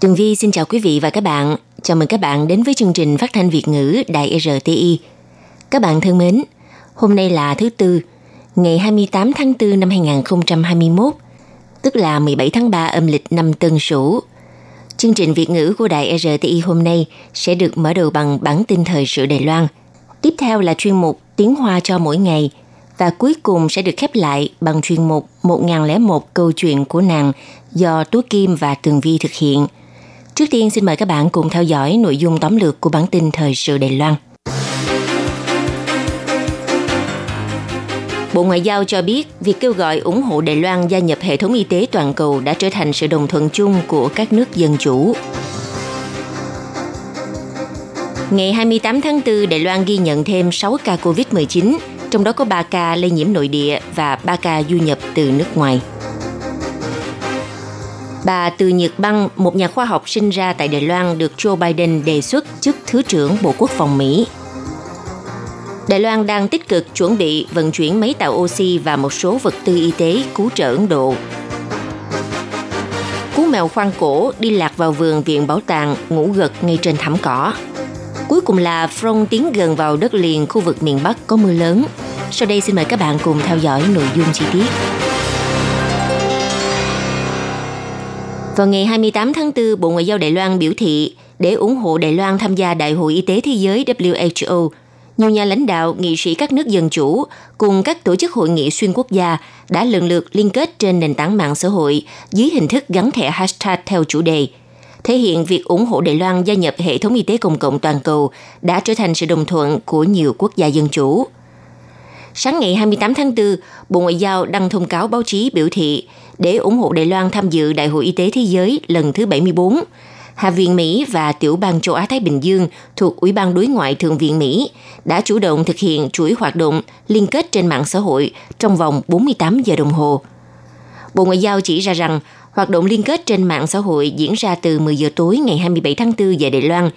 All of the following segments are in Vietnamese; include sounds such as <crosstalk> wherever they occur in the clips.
Tường Vi xin chào quý vị và các bạn. Chào mừng các bạn đến với chương trình phát thanh Việt ngữ Đài RTI. Các bạn thân mến, hôm nay là thứ Tư, ngày 28 tháng 4 năm 2021, tức là 17 tháng 3 âm lịch năm Tân Sửu. Chương trình Việt ngữ của Đài RTI hôm nay sẽ được mở đầu bằng bản tin thời sự Đài Loan. Tiếp theo là chuyên mục Tiếng Hoa cho mỗi ngày và cuối cùng sẽ được khép lại bằng chuyên mục 1001 câu chuyện của nàng do Tú Kim và Tường Vi thực hiện. Trước tiên xin mời các bạn cùng theo dõi nội dung tóm lược của bản tin thời sự Đài Loan. Bộ Ngoại giao cho biết, việc kêu gọi ủng hộ Đài Loan gia nhập hệ thống y tế toàn cầu đã trở thành sự đồng thuận chung của các nước dân chủ. Ngày 28 tháng 4, Đài Loan ghi nhận thêm 6 ca COVID-19, trong đó có 3 ca lây nhiễm nội địa và 3 ca du nhập từ nước ngoài. Bà Từ Nhật Băng, một nhà khoa học sinh ra tại Đài Loan được Joe Biden đề xuất chức Thứ trưởng Bộ Quốc phòng Mỹ. Đài Loan đang tích cực chuẩn bị vận chuyển máy tạo oxy và một số vật tư y tế cứu trợ Ấn Độ. Cú mèo khoan cổ đi lạc vào vườn viện bảo tàng ngủ gật ngay trên thảm cỏ. Cuối cùng là Front tiến gần vào đất liền khu vực miền Bắc có mưa lớn. Sau đây xin mời các bạn cùng theo dõi nội dung chi tiết. Vào ngày 28 tháng 4, Bộ Ngoại giao Đài Loan biểu thị để ủng hộ Đài Loan tham gia Đại hội Y tế Thế giới WHO, nhiều nhà lãnh đạo, nghị sĩ các nước dân chủ cùng các tổ chức hội nghị xuyên quốc gia đã lần lượt liên kết trên nền tảng mạng xã hội dưới hình thức gắn thẻ hashtag theo chủ đề thể hiện việc ủng hộ Đài Loan gia nhập hệ thống y tế công cộng toàn cầu đã trở thành sự đồng thuận của nhiều quốc gia dân chủ. Sáng ngày 28 tháng 4, Bộ Ngoại giao đăng thông cáo báo chí biểu thị để ủng hộ Đài Loan tham dự Đại hội Y tế Thế giới lần thứ 74. Hạ viện Mỹ và Tiểu bang châu Á-Thái Bình Dương thuộc Ủy ban Đối ngoại Thượng viện Mỹ đã chủ động thực hiện chuỗi hoạt động liên kết trên mạng xã hội trong vòng 48 giờ đồng hồ. Bộ Ngoại giao chỉ ra rằng hoạt động liên kết trên mạng xã hội diễn ra từ 10 giờ tối ngày 27 tháng 4 giờ Đài Loan,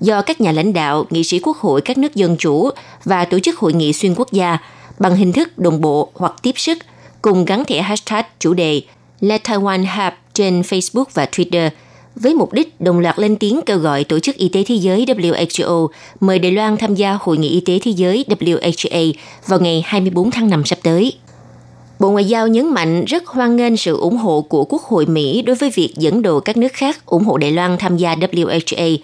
do các nhà lãnh đạo, nghị sĩ quốc hội các nước dân chủ và tổ chức hội nghị xuyên quốc gia bằng hình thức đồng bộ hoặc tiếp sức cùng gắn thẻ hashtag chủ đề Let Taiwan Help trên Facebook và Twitter với mục đích đồng loạt lên tiếng kêu gọi Tổ chức Y tế Thế giới WHO mời Đài Loan tham gia Hội nghị Y tế Thế giới WHA vào ngày 24 tháng 5 sắp tới. Bộ Ngoại giao nhấn mạnh rất hoan nghênh sự ủng hộ của Quốc hội Mỹ đối với việc dẫn đầu các nước khác ủng hộ Đài Loan tham gia WHA,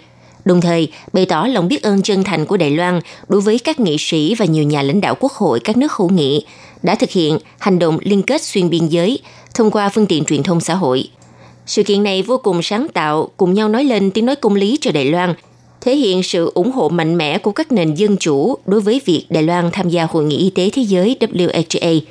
đồng thời bày tỏ lòng biết ơn chân thành của Đài Loan đối với các nghị sĩ và nhiều nhà lãnh đạo quốc hội các nước hữu nghị đã thực hiện hành động liên kết xuyên biên giới thông qua phương tiện truyền thông xã hội. Sự kiện này vô cùng sáng tạo, cùng nhau nói lên tiếng nói công lý cho Đài Loan, thể hiện sự ủng hộ mạnh mẽ của các nền dân chủ đối với việc Đài Loan tham gia Hội nghị Y tế Thế giới WHA –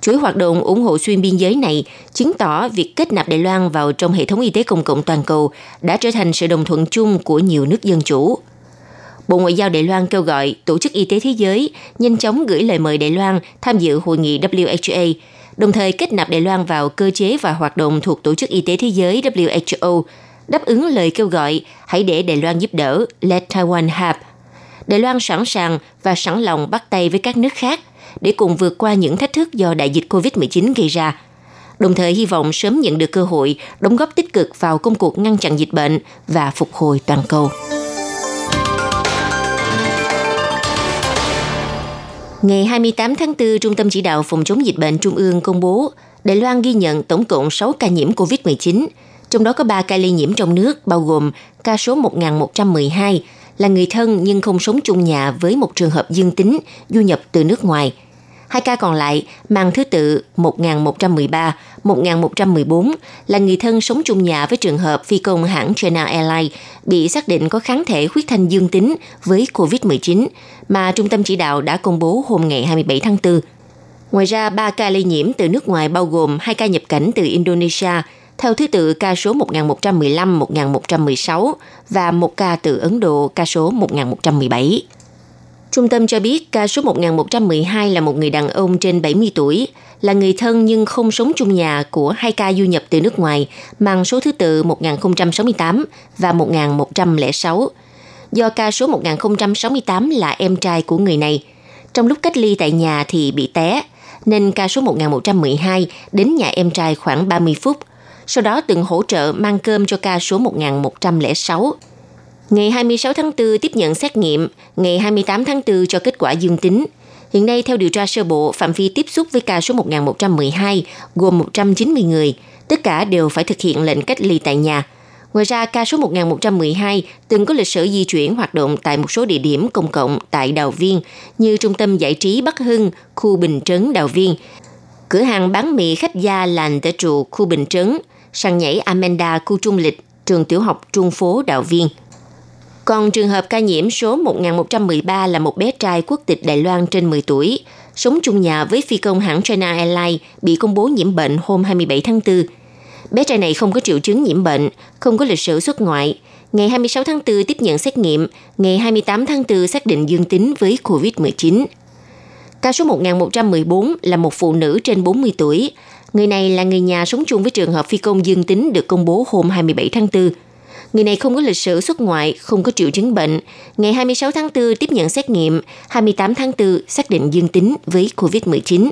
Chuỗi hoạt động ủng hộ xuyên biên giới này chứng tỏ việc kết nạp Đài Loan vào trong hệ thống y tế công cộng toàn cầu đã trở thành sự đồng thuận chung của nhiều nước dân chủ. Bộ Ngoại giao Đài Loan kêu gọi Tổ chức Y tế Thế giới nhanh chóng gửi lời mời Đài Loan tham dự hội nghị WHO, đồng thời kết nạp Đài Loan vào cơ chế và hoạt động thuộc Tổ chức Y tế Thế giới WHO, đáp ứng lời kêu gọi hãy để Đài Loan giúp đỡ Let Taiwan help. Đài Loan sẵn sàng và sẵn lòng bắt tay với các nước khác để cùng vượt qua những thách thức do đại dịch COVID-19 gây ra. Đồng thời hy vọng sớm nhận được cơ hội đóng góp tích cực vào công cuộc ngăn chặn dịch bệnh và phục hồi toàn cầu. Ngày 28 tháng 4, Trung tâm Chỉ đạo Phòng chống dịch bệnh Trung ương công bố Đài Loan ghi nhận tổng cộng 6 ca nhiễm COVID-19, trong đó có 3 ca lây nhiễm trong nước, bao gồm ca số 1112 là người thân nhưng không sống chung nhà với một trường hợp dương tính du nhập từ nước ngoài. Hai ca còn lại mang thứ tự 1113, 1114 là người thân sống chung nhà với trường hợp phi công hãng China Airlines bị xác định có kháng thể huyết thanh dương tính với COVID-19 mà Trung tâm Chỉ đạo đã công bố hôm ngày 27 tháng 4. Ngoài ra, ba ca lây nhiễm từ nước ngoài bao gồm hai ca nhập cảnh từ Indonesia, theo thứ tự ca số 1115, 1116 và một ca từ Ấn Độ ca số 1117. Trung tâm cho biết ca số 1112 là một người đàn ông trên 70 tuổi, là người thân nhưng không sống chung nhà của hai ca du nhập từ nước ngoài mang số thứ tự 1068 và 1106. Do ca số 1068 là em trai của người này. Trong lúc cách ly tại nhà thì bị té, nên ca số 1112 đến nhà em trai khoảng 30 phút. Sau đó từng hỗ trợ mang cơm cho ca số 1106 Ngày 26 tháng 4 tiếp nhận xét nghiệm, ngày 28 tháng 4 cho kết quả dương tính. Hiện nay, theo điều tra sơ bộ, phạm vi tiếp xúc với ca số 1112 gồm 190 người, tất cả đều phải thực hiện lệnh cách ly tại nhà. Ngoài ra, ca số 1112 từng có lịch sử di chuyển hoạt động tại một số địa điểm công cộng tại Đào Viên như Trung tâm Giải trí Bắc Hưng, khu Bình Trấn Đào Viên, cửa hàng bán mì khách gia lành Tể Trụ, khu Bình Trấn, sàn nhảy Amanda, khu Trung Lịch, trường tiểu học Trung phố Đào Viên. Còn trường hợp ca nhiễm số 1113 là một bé trai quốc tịch Đài Loan trên 10 tuổi, sống chung nhà với phi công hãng China Airlines bị công bố nhiễm bệnh hôm 27 tháng 4. Bé trai này không có triệu chứng nhiễm bệnh, không có lịch sử xuất ngoại. Ngày 26 tháng 4 tiếp nhận xét nghiệm, ngày 28 tháng 4 xác định dương tính với COVID-19. Ca số 1114 là một phụ nữ trên 40 tuổi. Người này là người nhà sống chung với trường hợp phi công dương tính được công bố hôm 27 tháng 4. Người này không có lịch sử xuất ngoại, không có triệu chứng bệnh. Ngày 26 tháng 4 tiếp nhận xét nghiệm, 28 tháng 4 xác định dương tính với COVID-19.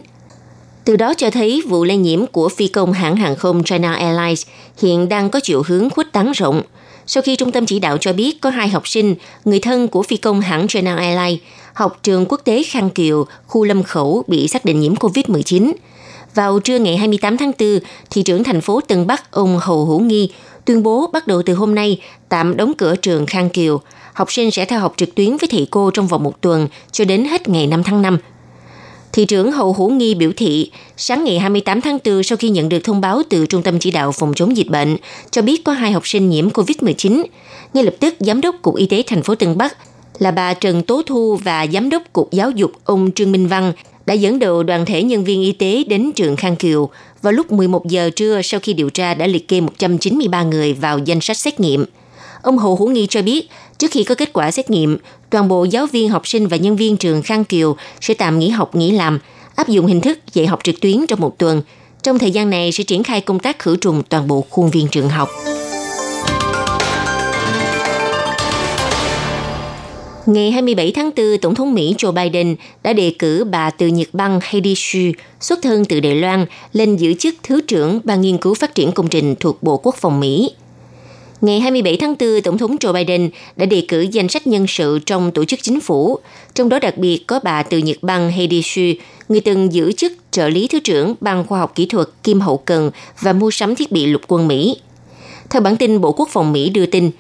Từ đó cho thấy vụ lây nhiễm của phi công hãng hàng không China Airlines hiện đang có chiều hướng khuếch tán rộng. Sau khi trung tâm chỉ đạo cho biết có hai học sinh, người thân của phi công hãng China Airlines, học trường quốc tế Khang Kiều, khu Lâm Khẩu bị xác định nhiễm COVID-19. Vào trưa ngày 28 tháng 4, thị trưởng thành phố Tân Bắc ông Hầu Hữu Nghi tuyên bố bắt đầu từ hôm nay tạm đóng cửa trường Khang Kiều. Học sinh sẽ theo học trực tuyến với thầy cô trong vòng một tuần cho đến hết ngày 5 tháng 5. Thị trưởng Hậu Hữu Nghi biểu thị, sáng ngày 28 tháng 4 sau khi nhận được thông báo từ Trung tâm Chỉ đạo Phòng chống dịch bệnh, cho biết có hai học sinh nhiễm COVID-19. Ngay lập tức, Giám đốc Cục Y tế thành phố Tân Bắc là bà Trần Tố Thu và Giám đốc Cục Giáo dục ông Trương Minh Văn đã dẫn đầu đoàn thể nhân viên y tế đến trường Khang Kiều vào lúc 11 giờ trưa sau khi điều tra đã liệt kê 193 người vào danh sách xét nghiệm. Ông Hồ Hữu Nghi cho biết, trước khi có kết quả xét nghiệm, toàn bộ giáo viên, học sinh và nhân viên trường Khang Kiều sẽ tạm nghỉ học, nghỉ làm, áp dụng hình thức dạy học trực tuyến trong một tuần. Trong thời gian này sẽ triển khai công tác khử trùng toàn bộ khuôn viên trường học. Ngày 27 tháng 4, Tổng thống Mỹ Joe Biden đã đề cử bà từ Nhật Bang Heidi Shyu, xuất thân từ Đài Loan, lên giữ chức Thứ trưởng Ban Nghiên cứu Phát triển Công trình thuộc Bộ Quốc phòng Mỹ. Ngày 27 tháng 4, Tổng thống Joe Biden đã đề cử danh sách nhân sự trong tổ chức chính phủ, trong đó đặc biệt có bà từ Nhật Bang Heidi Shyu, người từng giữ chức trợ lý Thứ trưởng Ban Khoa học Kỹ thuật Kim Hậu Cần và mua sắm thiết bị lục quân Mỹ. Theo bản tin Bộ Quốc phòng Mỹ đưa tin,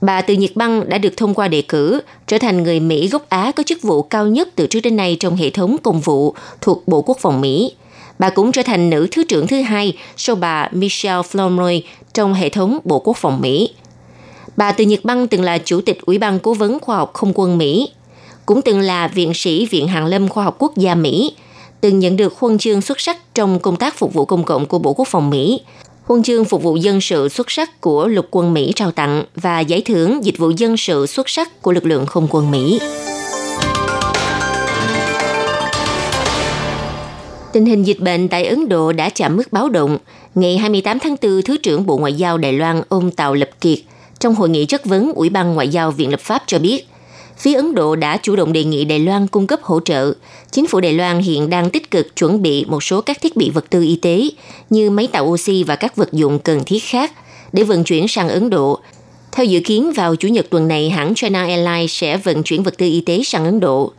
Bà từ Nhật băng đã được thông qua đề cử trở thành người Mỹ gốc Á có chức vụ cao nhất từ trước đến nay trong hệ thống công vụ thuộc Bộ Quốc phòng Mỹ. Bà cũng trở thành nữ thứ trưởng thứ hai sau bà Michelle Flournoy trong hệ thống Bộ Quốc phòng Mỹ. Bà từ Nhật băng từng là chủ tịch Ủy ban Cố vấn Khoa học Không quân Mỹ, cũng từng là viện sĩ Viện Hàn lâm Khoa học Quốc gia Mỹ, từng nhận được huân chương xuất sắc trong công tác phục vụ công cộng của Bộ Quốc phòng Mỹ huân chương phục vụ dân sự xuất sắc của lục quân Mỹ trao tặng và giải thưởng dịch vụ dân sự xuất sắc của lực lượng không quân Mỹ. Tình hình dịch bệnh tại Ấn Độ đã chạm mức báo động. Ngày 28 tháng 4, Thứ trưởng Bộ Ngoại giao Đài Loan ông Tào Lập Kiệt trong hội nghị chất vấn Ủy ban Ngoại giao Viện lập pháp cho biết, phía Ấn Độ đã chủ động đề nghị Đài Loan cung cấp hỗ trợ. Chính phủ Đài Loan hiện đang tích cực chuẩn bị một số các thiết bị vật tư y tế như máy tạo oxy và các vật dụng cần thiết khác để vận chuyển sang Ấn Độ. Theo dự kiến, vào Chủ nhật tuần này, hãng China Airlines sẽ vận chuyển vật tư y tế sang Ấn Độ.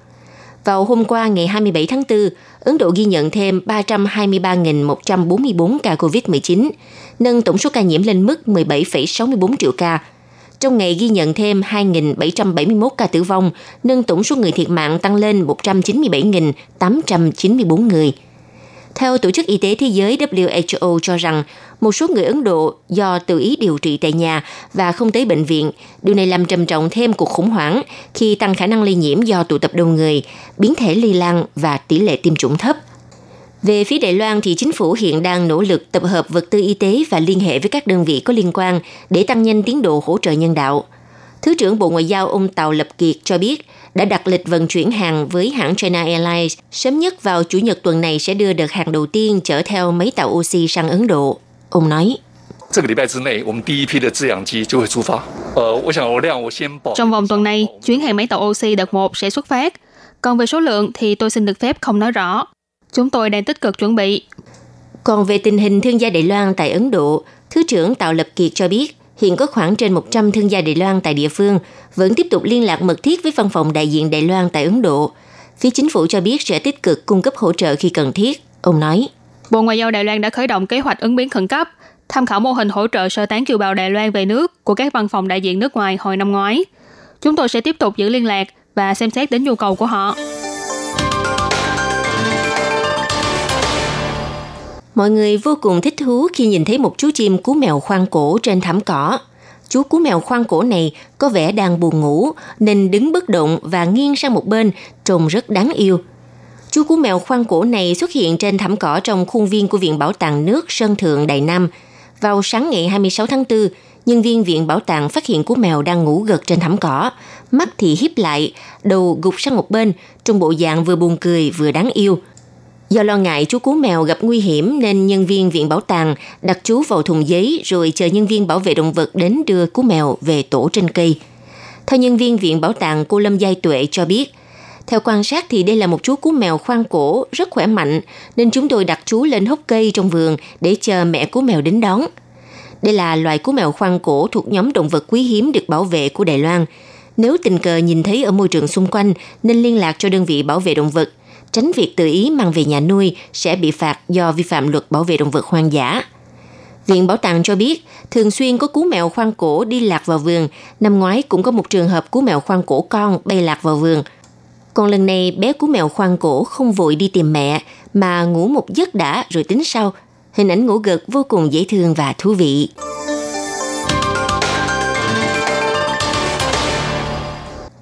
Vào hôm qua ngày 27 tháng 4, Ấn Độ ghi nhận thêm 323.144 ca COVID-19, nâng tổng số ca nhiễm lên mức 17,64 triệu ca, trong ngày ghi nhận thêm 2.771 ca tử vong, nâng tổng số người thiệt mạng tăng lên 197.894 người. Theo Tổ chức Y tế Thế giới WHO cho rằng, một số người Ấn Độ do tự ý điều trị tại nhà và không tới bệnh viện, điều này làm trầm trọng thêm cuộc khủng hoảng khi tăng khả năng lây nhiễm do tụ tập đông người, biến thể lây lan và tỷ lệ tiêm chủng thấp. Về phía Đài Loan thì chính phủ hiện đang nỗ lực tập hợp vật tư y tế và liên hệ với các đơn vị có liên quan để tăng nhanh tiến độ hỗ trợ nhân đạo. Thứ trưởng Bộ Ngoại giao ông Tàu Lập Kiệt cho biết đã đặt lịch vận chuyển hàng với hãng China Airlines. Sớm nhất vào Chủ nhật tuần này sẽ đưa đợt hàng đầu tiên chở theo mấy tàu oxy sang Ấn Độ. Ông nói. Trong vòng tuần này, chuyến hàng máy tàu oxy đợt 1 sẽ xuất phát. Còn về số lượng thì tôi xin được phép không nói rõ. Chúng tôi đang tích cực chuẩn bị. Còn về tình hình thương gia Đài Loan tại Ấn Độ, Thứ trưởng Tạo Lập Kiệt cho biết hiện có khoảng trên 100 thương gia Đài Loan tại địa phương vẫn tiếp tục liên lạc mật thiết với văn phòng đại diện Đài Loan tại Ấn Độ. Phía chính phủ cho biết sẽ tích cực cung cấp hỗ trợ khi cần thiết. Ông nói. Bộ Ngoại giao Đài Loan đã khởi động kế hoạch ứng biến khẩn cấp, tham khảo mô hình hỗ trợ sơ tán kiều bào Đài Loan về nước của các văn phòng đại diện nước ngoài hồi năm ngoái. Chúng tôi sẽ tiếp tục giữ liên lạc và xem xét đến nhu cầu của họ. Mọi người vô cùng thích thú khi nhìn thấy một chú chim cú mèo khoan cổ trên thảm cỏ. Chú cú mèo khoan cổ này có vẻ đang buồn ngủ nên đứng bất động và nghiêng sang một bên, trông rất đáng yêu. Chú cú mèo khoan cổ này xuất hiện trên thảm cỏ trong khuôn viên của Viện Bảo tàng nước Sơn Thượng Đại Nam. Vào sáng ngày 26 tháng 4, nhân viên viện bảo tàng phát hiện cú mèo đang ngủ gật trên thảm cỏ. Mắt thì hiếp lại, đầu gục sang một bên, trong bộ dạng vừa buồn cười vừa đáng yêu – Do lo ngại chú cú mèo gặp nguy hiểm nên nhân viên viện bảo tàng đặt chú vào thùng giấy rồi chờ nhân viên bảo vệ động vật đến đưa cú mèo về tổ trên cây. Theo nhân viên viện bảo tàng cô Lâm Giai Tuệ cho biết, theo quan sát thì đây là một chú cú mèo khoan cổ rất khỏe mạnh nên chúng tôi đặt chú lên hốc cây trong vườn để chờ mẹ cú mèo đến đón. Đây là loài cú mèo khoan cổ thuộc nhóm động vật quý hiếm được bảo vệ của Đài Loan. Nếu tình cờ nhìn thấy ở môi trường xung quanh nên liên lạc cho đơn vị bảo vệ động vật tránh việc tự ý mang về nhà nuôi sẽ bị phạt do vi phạm luật bảo vệ động vật hoang dã. Viện Bảo tàng cho biết, thường xuyên có cú mèo khoan cổ đi lạc vào vườn. Năm ngoái cũng có một trường hợp cú mèo khoan cổ con bay lạc vào vườn. Còn lần này bé cú mèo khoan cổ không vội đi tìm mẹ mà ngủ một giấc đã rồi tính sau. Hình ảnh ngủ gật vô cùng dễ thương và thú vị.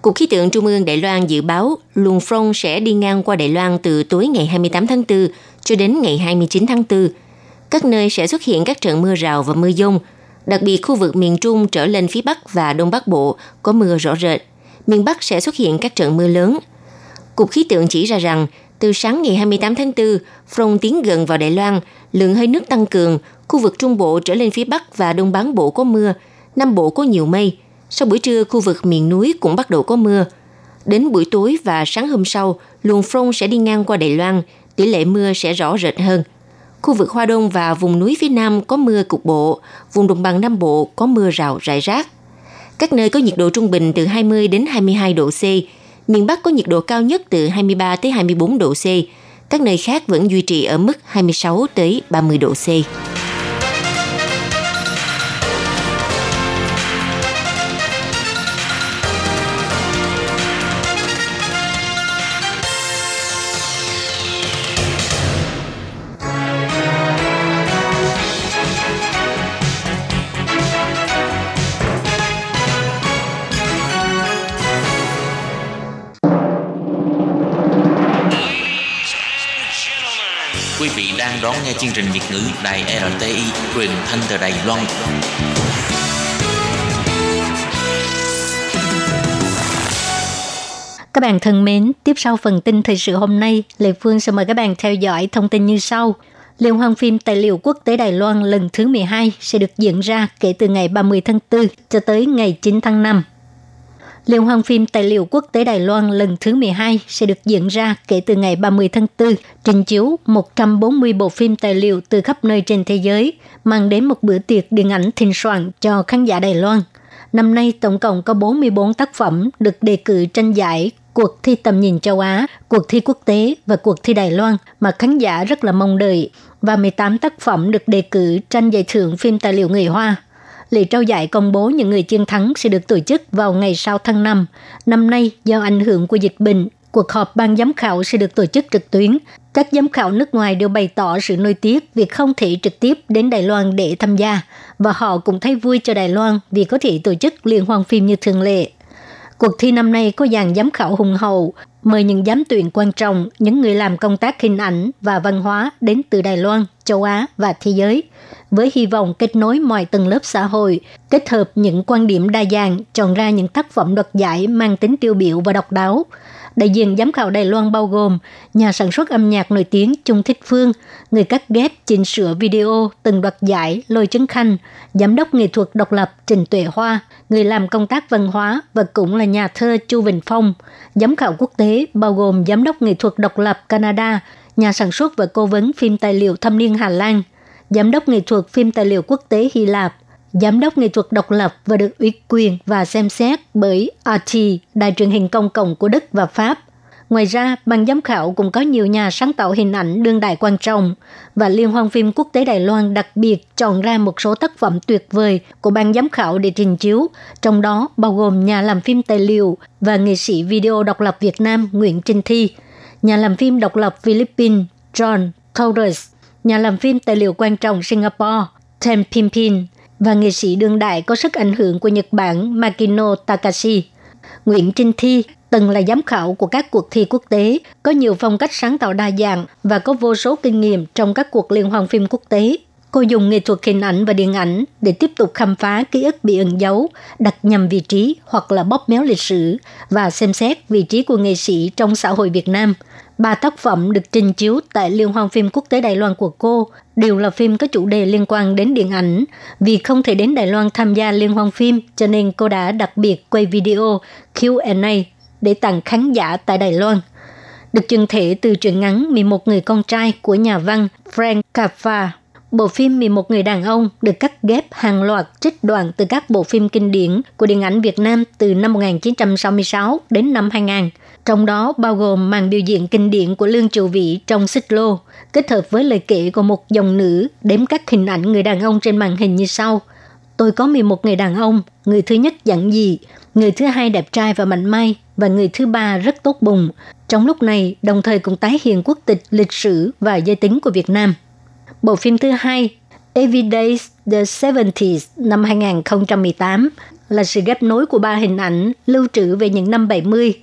Cục khí tượng Trung ương Đài Loan dự báo luồng phong sẽ đi ngang qua Đài Loan từ tối ngày 28 tháng 4 cho đến ngày 29 tháng 4. Các nơi sẽ xuất hiện các trận mưa rào và mưa dông, đặc biệt khu vực miền Trung trở lên phía Bắc và Đông Bắc Bộ có mưa rõ rệt. Miền Bắc sẽ xuất hiện các trận mưa lớn. Cục khí tượng chỉ ra rằng, từ sáng ngày 28 tháng 4, phong tiến gần vào Đài Loan, lượng hơi nước tăng cường, khu vực Trung Bộ trở lên phía Bắc và Đông Bán Bộ có mưa, Nam Bộ có nhiều mây – sau buổi trưa, khu vực miền núi cũng bắt đầu có mưa. Đến buổi tối và sáng hôm sau, luồng phong sẽ đi ngang qua Đài Loan, tỷ lệ mưa sẽ rõ rệt hơn. Khu vực Hoa Đông và vùng núi phía Nam có mưa cục bộ, vùng đồng bằng Nam Bộ có mưa rào rải rác. Các nơi có nhiệt độ trung bình từ 20 đến 22 độ C, miền Bắc có nhiệt độ cao nhất từ 23 tới 24 độ C, các nơi khác vẫn duy trì ở mức 26 tới 30 độ C. nghe chương trình Việt ngữ Đài RTI truyền thanh từ Đài Loan. Các bạn thân mến, tiếp sau phần tin thời sự hôm nay, Lê Phương sẽ mời các bạn theo dõi thông tin như sau. Liên hoan phim tài liệu quốc tế Đài Loan lần thứ 12 sẽ được diễn ra kể từ ngày 30 tháng 4 cho tới ngày 9 tháng 5. Liên hoan phim tài liệu quốc tế Đài Loan lần thứ 12 sẽ được diễn ra kể từ ngày 30 tháng 4, trình chiếu 140 bộ phim tài liệu từ khắp nơi trên thế giới, mang đến một bữa tiệc điện ảnh thịnh soạn cho khán giả Đài Loan. Năm nay tổng cộng có 44 tác phẩm được đề cử tranh giải cuộc thi tầm nhìn châu Á, cuộc thi quốc tế và cuộc thi Đài Loan mà khán giả rất là mong đợi và 18 tác phẩm được đề cử tranh giải thưởng phim tài liệu người Hoa lễ trao giải công bố những người chiến thắng sẽ được tổ chức vào ngày sau tháng 5. Năm nay, do ảnh hưởng của dịch bệnh, cuộc họp ban giám khảo sẽ được tổ chức trực tuyến. Các giám khảo nước ngoài đều bày tỏ sự nối tiếc vì không thể trực tiếp đến Đài Loan để tham gia, và họ cũng thấy vui cho Đài Loan vì có thể tổ chức liên hoan phim như thường lệ. Cuộc thi năm nay có dàn giám khảo hùng hậu, mời những giám tuyển quan trọng, những người làm công tác hình ảnh và văn hóa đến từ Đài Loan, châu Á và thế giới, với hy vọng kết nối mọi tầng lớp xã hội, kết hợp những quan điểm đa dạng, chọn ra những tác phẩm đoạt giải mang tính tiêu biểu và độc đáo – Đại diện giám khảo Đài Loan bao gồm nhà sản xuất âm nhạc nổi tiếng Trung Thích Phương, người cắt ghép chỉnh sửa video từng đoạt giải Lôi Trấn Khanh, giám đốc nghệ thuật độc lập Trình Tuệ Hoa, người làm công tác văn hóa và cũng là nhà thơ Chu Vinh Phong. Giám khảo quốc tế bao gồm giám đốc nghệ thuật độc lập Canada, nhà sản xuất và cố vấn phim tài liệu thâm niên Hà Lan, giám đốc nghệ thuật phim tài liệu quốc tế Hy Lạp, giám đốc nghệ thuật độc lập và được ủy quyền và xem xét bởi RT, đài truyền hình công cộng của Đức và Pháp. Ngoài ra, ban giám khảo cũng có nhiều nhà sáng tạo hình ảnh đương đại quan trọng và Liên hoan phim quốc tế Đài Loan đặc biệt chọn ra một số tác phẩm tuyệt vời của ban giám khảo để trình chiếu, trong đó bao gồm nhà làm phim tài liệu và nghệ sĩ video độc lập Việt Nam Nguyễn Trinh Thi, nhà làm phim độc lập Philippines John Torres, nhà làm phim tài liệu quan trọng Singapore Tem Pimpin, và nghệ sĩ đương đại có sức ảnh hưởng của Nhật Bản Makino Takashi. Nguyễn Trinh Thi từng là giám khảo của các cuộc thi quốc tế, có nhiều phong cách sáng tạo đa dạng và có vô số kinh nghiệm trong các cuộc liên hoan phim quốc tế. Cô dùng nghệ thuật hình ảnh và điện ảnh để tiếp tục khám phá ký ức bị ẩn giấu, đặt nhầm vị trí hoặc là bóp méo lịch sử và xem xét vị trí của nghệ sĩ trong xã hội Việt Nam – Ba tác phẩm được trình chiếu tại Liên hoan phim quốc tế Đài Loan của cô đều là phim có chủ đề liên quan đến điện ảnh. Vì không thể đến Đài Loan tham gia liên hoan phim, cho nên cô đã đặc biệt quay video Q&A để tặng khán giả tại Đài Loan. Được truyền thể từ truyện ngắn 11 người con trai của nhà văn Frank Kafka. Bộ phim 11 người đàn ông được cắt ghép hàng loạt trích đoạn từ các bộ phim kinh điển của điện ảnh Việt Nam từ năm 1966 đến năm 2000 trong đó bao gồm màn biểu diễn kinh điển của Lương Trụ Vĩ trong xích lô, kết hợp với lời kể của một dòng nữ đếm các hình ảnh người đàn ông trên màn hình như sau. Tôi có 11 người đàn ông, người thứ nhất giản dị, người thứ hai đẹp trai và mạnh may, và người thứ ba rất tốt bùng. Trong lúc này, đồng thời cũng tái hiện quốc tịch, lịch sử và giới tính của Việt Nam. Bộ phim thứ hai, Everydays the 70s năm 2018 là sự ghép nối của ba hình ảnh lưu trữ về những năm 70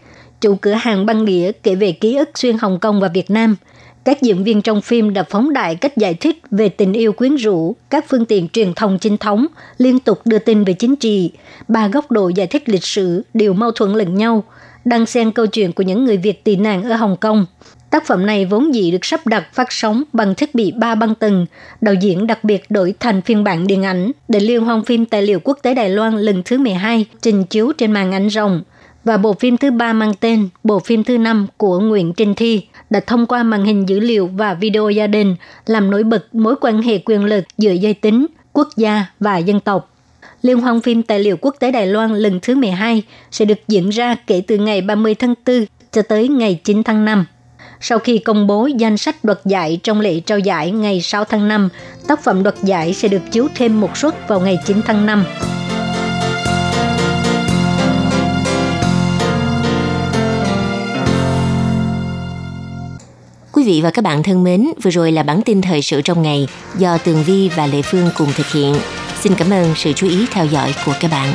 chủ cửa hàng băng đĩa kể về ký ức xuyên Hồng Kông và Việt Nam. Các diễn viên trong phim đã phóng đại cách giải thích về tình yêu quyến rũ, các phương tiện truyền thông chính thống, liên tục đưa tin về chính trị. Ba góc độ giải thích lịch sử đều mâu thuẫn lẫn nhau, đang xen câu chuyện của những người Việt tị nạn ở Hồng Kông. Tác phẩm này vốn dĩ được sắp đặt phát sóng bằng thiết bị ba băng tầng, đạo diễn đặc biệt đổi thành phiên bản điện ảnh để liên hoan phim tài liệu quốc tế Đài Loan lần thứ 12 trình chiếu trên màn ảnh rộng – và bộ phim thứ ba mang tên Bộ phim thứ năm của Nguyễn Trinh Thi đã thông qua màn hình dữ liệu và video gia đình làm nổi bật mối quan hệ quyền lực giữa giới tính, quốc gia và dân tộc. Liên hoan phim tài liệu quốc tế Đài Loan lần thứ 12 sẽ được diễn ra kể từ ngày 30 tháng 4 cho tới ngày 9 tháng 5. Sau khi công bố danh sách đoạt giải trong lễ trao giải ngày 6 tháng 5, tác phẩm đoạt giải sẽ được chiếu thêm một suất vào ngày 9 tháng 5. Quý vị và các bạn thân mến, vừa rồi là bản tin thời sự trong ngày do Tường Vi và Lệ Phương cùng thực hiện. Xin cảm ơn sự chú ý theo dõi của các bạn.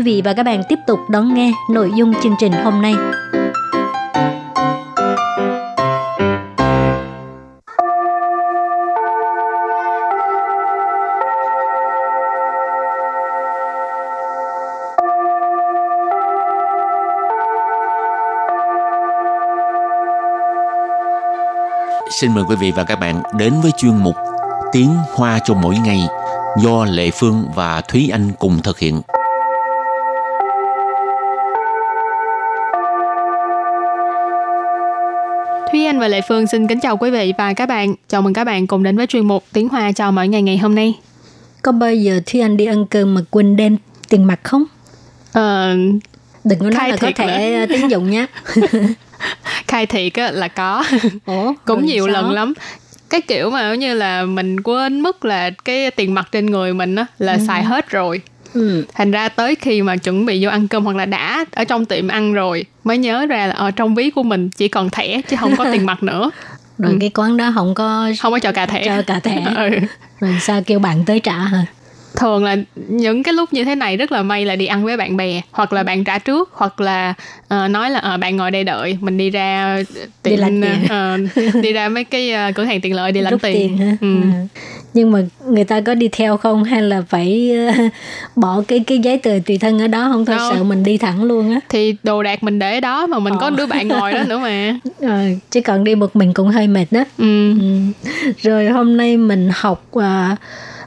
quý vị và các bạn tiếp tục đón nghe nội dung chương trình hôm nay. Xin mời quý vị và các bạn đến với chuyên mục Tiếng Hoa cho mỗi ngày do Lệ Phương và Thúy Anh cùng thực hiện. Và Lệ Phương xin kính chào quý vị và các bạn. Chào mừng các bạn cùng đến với chuyên mục Tiếng Hoa cho mỗi ngày ngày hôm nay. Có bao giờ Thúy Anh đi ăn cơm mà quên đem tiền mặt không? Ờ, Đừng có nói Khai là có thẻ là- tín dụng nhé. <laughs> khai thiệt á, là có. Ủa, <laughs> cũng nhiều sao? lần lắm cái kiểu mà như là mình quên mất là cái tiền mặt trên người mình á là xài hết rồi Ừ. thành ra tới khi mà chuẩn bị vô ăn cơm hoặc là đã ở trong tiệm ăn rồi mới nhớ ra là ở trong ví của mình chỉ còn thẻ chứ không có tiền mặt nữa <laughs> Rồi cái quán đó không có không có cho cà thẻ cho cả thẻ. <laughs> ừ. Rồi sao kêu bạn tới trả hả? thường là những cái lúc như thế này rất là may là đi ăn với bạn bè hoặc là bạn trả trước hoặc là ờ, nói là ờ, bạn ngồi đây đợi mình đi ra lãnh tiền. ờ, đi ra mấy cái ờ, cửa hàng tiện lợi đi lãnh Rút tiền, hả? Ừ. Ừ nhưng mà người ta có đi theo không? Hay là phải ờ, bỏ cái cái giấy tờ tùy thân ở đó không? Thôi sợ mình đi thẳng luôn á. Thì đồ đạc mình để đó mà mình ờ. có đứa bạn ngồi đó nữa mà. <laughs> Ờ, chứ còn đi một mình cũng hơi mệt đó. Ừ. Ừ. rồi hôm nay mình học ờ,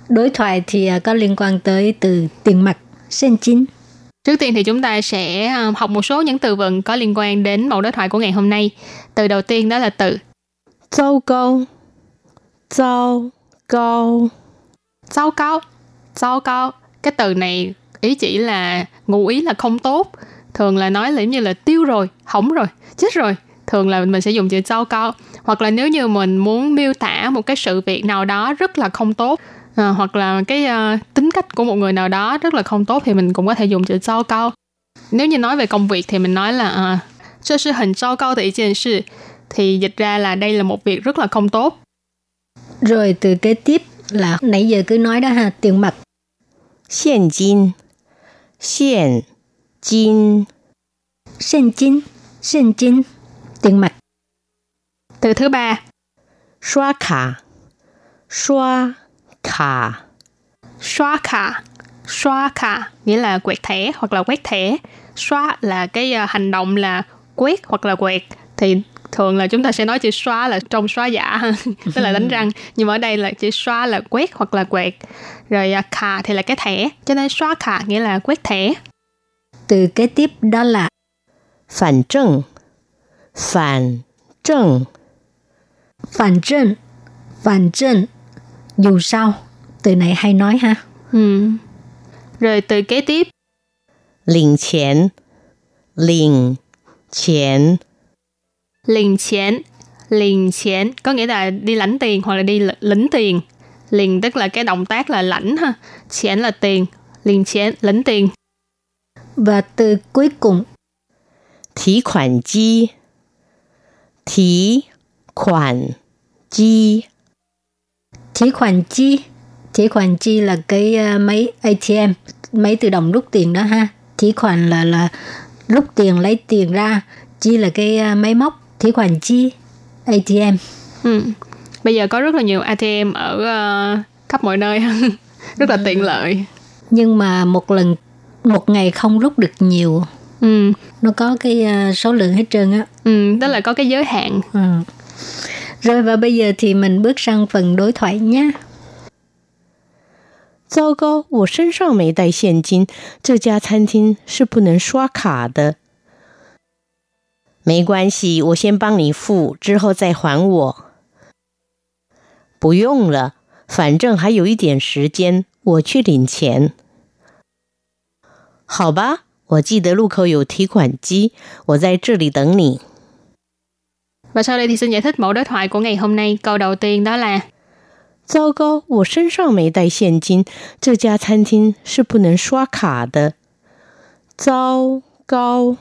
đối thoại thì ờ, có liên quan tới từ tiền mặt sen chín Trước tiên thì chúng ta sẽ học một số những từ vựng có liên quan đến mẫu đối thoại của ngày hôm nay. Từ đầu tiên đó là từ. Zhou câu. Zhou 糕， 糟cao糟cao cái từ này ý chỉ là ngụ ý là không tốt thường là nói là giống như là tiêu rồi hỏng rồi chết rồi thường là mình sẽ dùng chữ糟cao hoặc là nếu như mình muốn miêu tả một cái sự việc nào đó rất là không tốt à, hoặc là cái ờ, tính cách của một người nào đó rất là không tốt thì mình cũng có thể dùng chữ糟cao nếu như nói về công việc thì mình nói là uh, 这是很糟糕的一件事 thì dịch ra là đây là một việc rất là không tốt Rồi từ kế tiếp là nãy giờ cứ nói đó ha, tiền mặt. 现金，现金， Sen chín, sen chín, tiền mặt. từ thứ ba 刷卡，刷卡， xóa khả xóa khả nghĩa là quẹt thẻ hoặc là quét thẻ xóa là cái ờ, hành động là quét hoặc là quẹt thì thường là chúng ta sẽ nói chữ xóa là trong xóa giả <laughs> tức là đánh răng. Nhưng mà ở đây là chữ xóa là quét hoặc là quẹt. Rồi à, khà thì là cái thẻ. Cho nên xóa khà nghĩa là quét thẻ. Từ kế tiếp đó là phản trừng. Phản trừng. Phản trừng. Phản trừng. Dù sao từ này hay nói ha. Ừ. rồi từ kế tiếp. Liền tiền liền tiền Lình chén, lình chén có nghĩa là đi lãnh tiền hoặc là đi lĩnh tiền. Lình tức là cái động tác là lãnh ha, chén là tiền, lình chén lĩnh tiền. Và từ cuối cùng. Thí khoản chi. Thí khoản chi. Thí khoản chi. Thí khoản chi là cái uh, máy ATM, máy tự động rút tiền đó ha. Thí khoản là là rút tiền lấy tiền ra, chi là cái uh, máy móc Chỉ khoản chi ATM ừ. bây giờ có rất là nhiều ATM ở ờ, khắp mọi nơi <laughs> rất là tiện lợi Nhưng mà một lần Một ngày không rút được nhiều ừ. Nó có cái ờ, số lượng hết trơn á Ừ. tức là có cái giới hạn ừ. Rồi và bây giờ thì mình bước sang phần đối thoại nhé 糟糕，我身上没带现金，这家餐厅是不能刷卡的。 没关系，我先帮你付，之后再还我。不用了，反正还有一点时间，我去领钱。好吧，我记得路口有提款机，我在这里等你。và sau đây thì xin giải thích mẫu đối thoại của ngày hôm nay câu đầu tiên đó là 糟糕，我身上没带现金，这家餐厅是不能刷卡的。糟糕，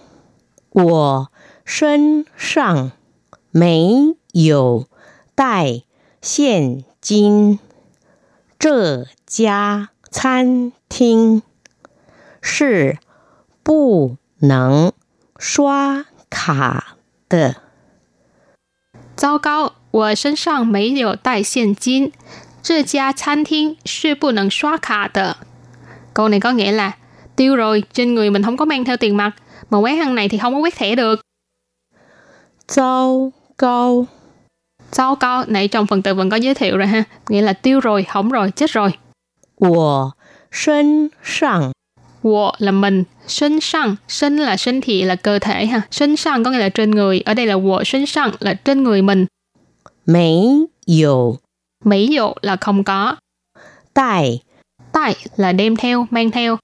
我身上没有带现金，这家餐厅是不能刷卡的。糟糕，我身上没有带现金，这家餐厅是不能刷卡的。Câu này có nghĩa là tiêu rồi, trên người mình không có mang theo tiền mặt, mà quán ăn này thì không có quét thẻ được. Dâu câu. Dâu câu. Nãy trong phần từ vựng có giới thiệu rồi ha. Nghĩa là tiêu rồi, hỏng rồi, chết rồi. Wo sinh sang Wo là mình Sinh sang, sinh là sinh thị là cơ thể ha. Sinh sang có nghĩa là trên người. Ở đây là wo sinh sang là trên người mình. Mấy dụ? Mấy dụ là không có. Tài Tài là đem theo, mang theo.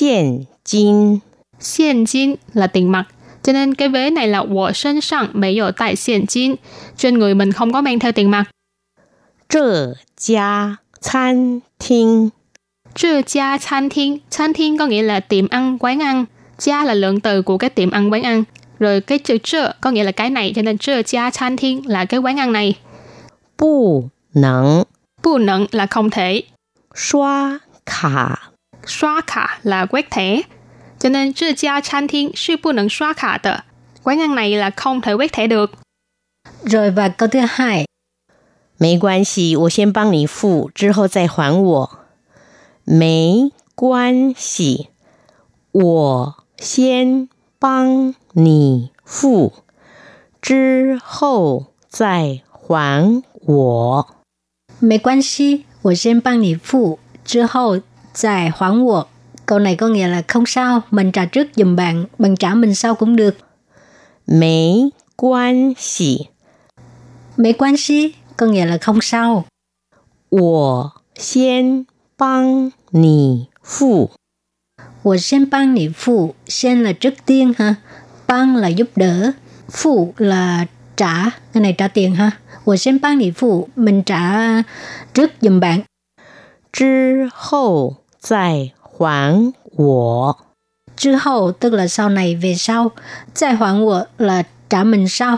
Hiện 金 Hiện 金 là tiền mặt. Cho nên cái vé này là của sân sẵn mấy dụ tại hiện kim, trên người mình không có mang theo tiền mặt. Trừ gia chán thiên Trừ gia chán thiên, chán thiên có nghĩa là tiệm ăn, quán ăn. Gia là lượng từ của cái tiệm ăn, quán ăn. Rồi cái chữ trừ có nghĩa là cái này, cho nên trừ gia chán thiên là cái quán ăn này. Bù nặng Bù nặng là không thể. Xóa khả Xóa khả là quét thẻ. 所以这家餐厅是不能刷卡的。quán ăn này là。没关系，我先帮你付，之后再还我。没关系，我先帮你付，之后再还我。没关系，我先帮你付，之后再还我。Câu này có nghĩa là không sao, mình trả trước giùm bạn, bạn trả mình sau cũng được. 没关系， Mấy quan si có nghĩa là không sao. 我先帮你付。 Tôi xin帮你付, xin là trước tiên ha.帮là giúp đỡ, phụ là trả, cái này trả tiền ha. Tôi xin帮你付, mình trả trước giùm bạn. 之后再 还我。 Trước hậu tức là sau này về sau. Giải hoãn của là trả mình sau.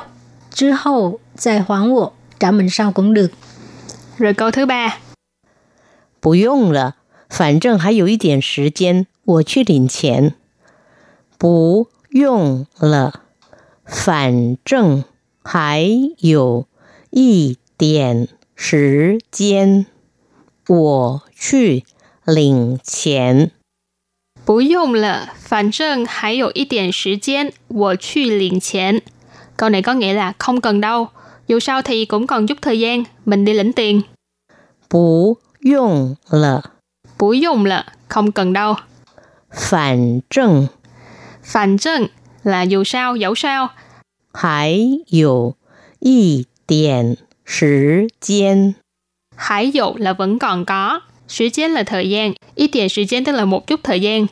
Trước hậu giải hoãn của trả mình sau cũng được. Rồi câu thứ ba. 不用了，反正还有一点时间，我去领钱。不用了，反正还有一点时间，我去 领钱。不用了，反正还有一点时间，我去领钱. Câu này có nghĩa là không cần đâu. Dù sao thì cũng còn chút thời gian, mình đi lĩnh tiền. 不用了， Bú dùng là không cần đâu. 反正 Phản正là dù sao, dẫu sao. 还有一点时间。 Hải dụ là vẫn còn có. Thời gian là thời gian. Ít tiền thời gian tức là một chút thời gian.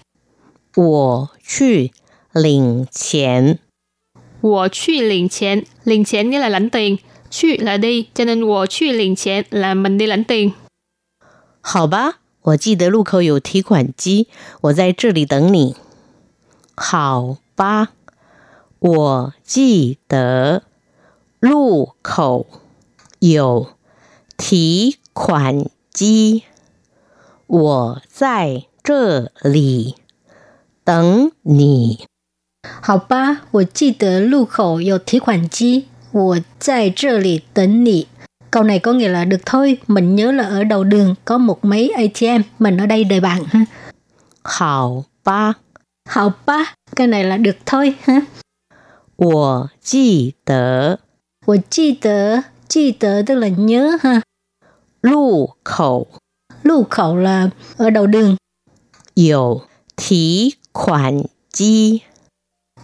我去领钱。 Wo去领钱.领钱nghĩa là lãnh tiền.去là đi. Cho nên wo去领钱 là mình đi lãnh tiền. 好吧，我记得路口有提款机，我在这里等你。好吧，我记得路口有提款机， 我在这里等你。 好吧，我记得路口有提款机，我在这里等你. Câu này có nghĩa là được thôi, mình nhớ là ở đầu đường có một máy ATM, mình ở đây đợi bạn ha. 好吧， Hảo ba, cái này là được thôi ha. 我记得 Tôi chi tớ, chi tớ tức là nhớ ha. 路口 Lưu khẩu là ở đầu đường. 有提款机。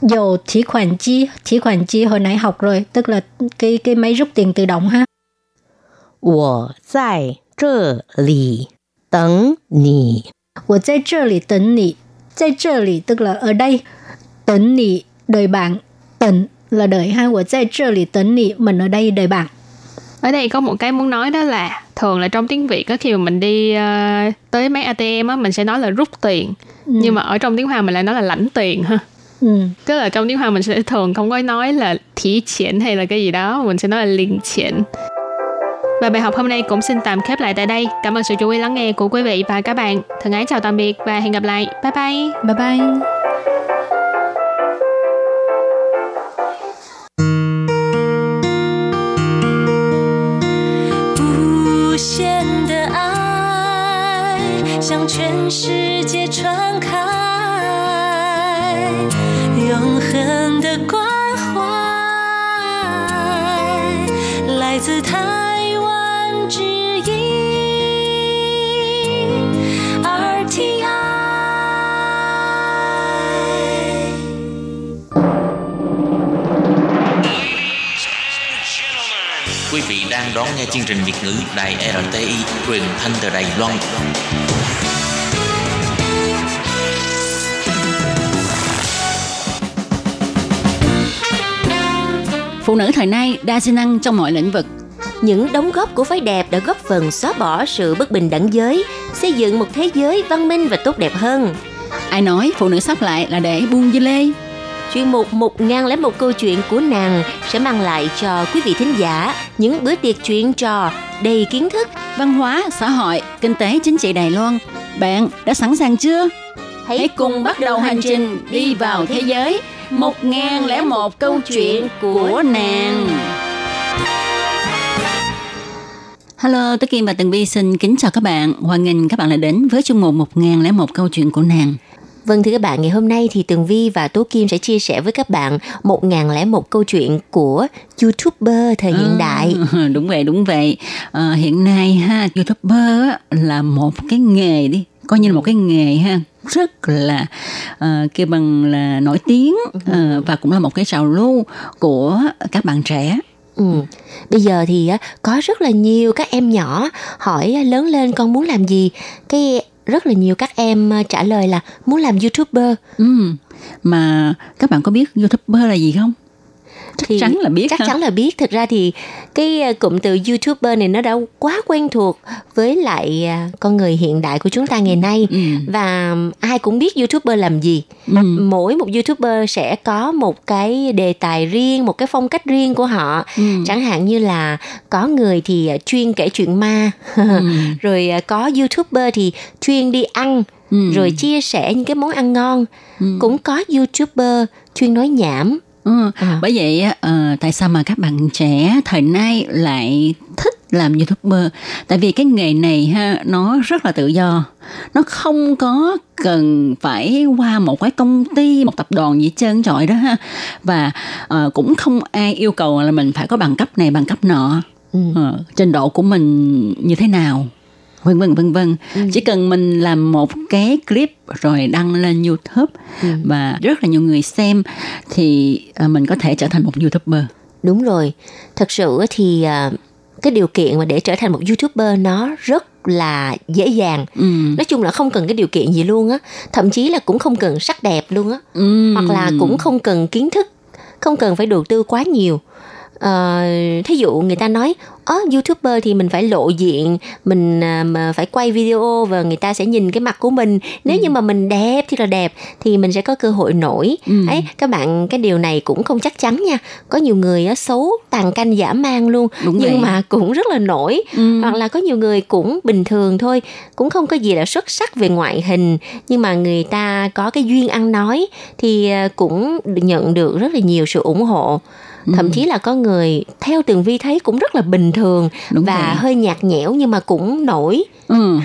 Dầu thí khoản chi, thí khoản chi hồi nãy học rồi, tức là cái cái máy rút tiền tự động ha. 我在这里等你。 Tôi tại这里等你. Tại 这里 tức là ở đây.等你, đợi bạn. Tận là đợi ha. Tôi tại 这里等你, mình ở đây đợi bạn. Ở đây có một cái muốn nói đó là thường là trong tiếng Việt á khi mà mình đi ờ, tới máy ATM á mình sẽ nói là rút tiền. Nhưng mà ở trong tiếng Hoa mình lại nói là lãnh tiền ha. Ừ. Tức là trong tiếng Hoa mình sẽ thường không có nói là thí 钱 hay là cái gì đó, mình sẽ nói là liền 钱. Và bài học hôm nay cũng xin tạm khép lại tại đây. Cảm ơn sự chú ý lắng nghe của quý vị và các bạn. Thân ái chào tạm biệt và hẹn gặp lại. Bye bye. Bye bye. Chương trình Việt ngữ Đài RTI truyền thanh từ Đài Loan. Phụ nữ thời nay đa di năng trong mọi lĩnh vực. Những đóng góp của phái đẹp đã góp phần xóa bỏ sự bất bình đẳng giới, xây dựng một thế giới văn minh và tốt đẹp hơn. Ai nói phụ nữ sắp lại là để buông dưa lê? Chuyên mục một ngàn lẻ một câu chuyện của nàng sẽ mang lại cho quý vị thính giả những bữa tiệc chuyện trò đầy kiến thức. Văn hóa, xã hội, kinh tế, chính trị Đài Loan. Bạn đã sẵn sàng chưa? Hãy cùng bắt đầu hành trình đi vào thế giới. Một ngàn lẻ một câu chuyện của nàng. Hello, tôi Kim và Tường Vi xin kính chào các bạn. Hoan nghênh các bạn đã đến với chương mục 1001 câu chuyện của nàng. Vâng thưa các bạn, ngày hôm nay thì Tường Vi và Tố Kim sẽ chia sẻ với các bạn 1001 câu chuyện của YouTuber thời hiện đại. À, <laughs> đúng vậy, đúng vậy. À, hiện nay ha, YouTuber là một cái nghề đi, coi như là một cái nghề ha rất là uh, kêu bằng là nổi tiếng uh, và cũng là một cái trào lưu của các bạn trẻ Ừ. Bây giờ thì có rất là nhiều các em nhỏ hỏi lớn lên con muốn làm gì cái rất là nhiều các em ờ, trả lời là muốn làm youtuber ừ. mà các bạn có biết youtuber là gì không chắc thì chắn là biết chắc ha? chắn là biết thực ra thì cái à, cụm từ youtuber này nó đã quá quen thuộc với lại à, con người hiện đại của chúng ta ngày nay Ừ. và ai cũng biết youtuber làm gì Ừ. mỗi một youtuber sẽ có một cái đề tài riêng một cái phong cách riêng của họ Ừ. chẳng hạn như là có người thì à, chuyên kể chuyện ma <laughs> rồi à, có youtuber thì chuyên đi ăn Ừ. rồi chia sẻ những cái món ăn ngon cũng có youtuber chuyên nói nhảm Ừ. À. Bởi vậy á, ờ, tại sao mà các bạn trẻ thời nay lại thích làm youtuber? Tại vì cái nghề này ha nó rất là tự do. Nó không có cần phải qua một cái công ty, một tập đoàn gì hết trơn trọi đó ha. Và ờ, cũng không ai yêu cầu là mình phải có bằng cấp này, bằng cấp nọ. Ừ. Ờ, trình độ của mình như thế nào vân vân vân vân chỉ cần mình làm một cái clip rồi đăng lên YouTube và rất là nhiều người xem thì à, mình có thể trở thành một YouTuber Đúng rồi. Thật sự thì à, cái điều kiện mà để trở thành một YouTuber nó rất là dễ dàng. ừ. Nói chung là không cần cái điều kiện gì luôn á. Thậm chí là cũng không cần sắc đẹp luôn á. Ừ. Hoặc là cũng không cần kiến thức. Không cần phải đầu tư quá nhiều. Ờ, thí dụ người ta nói ớ youtuber thì mình phải lộ diện mình mà phải quay video và người ta sẽ nhìn cái mặt của mình nếu như mà mình đẹp thì là đẹp thì mình sẽ có cơ hội nổi Ừ. ấy các bạn cái điều này cũng không chắc chắn nha có nhiều người á, xấu tàn canh giả mang luôn Đúng nhưng vậy. mà cũng rất là nổi Ừ. hoặc là có nhiều người cũng bình thường thôi cũng không có gì là xuất sắc về ngoại hình nhưng mà người ta có cái duyên ăn nói thì à, cũng nhận được rất là nhiều sự ủng hộ Ừ. thậm chí là có người theo tường vi thấy cũng rất là bình thường Đúng và vậy. hơi nhạt nhẽo nhưng mà cũng nổi ừ.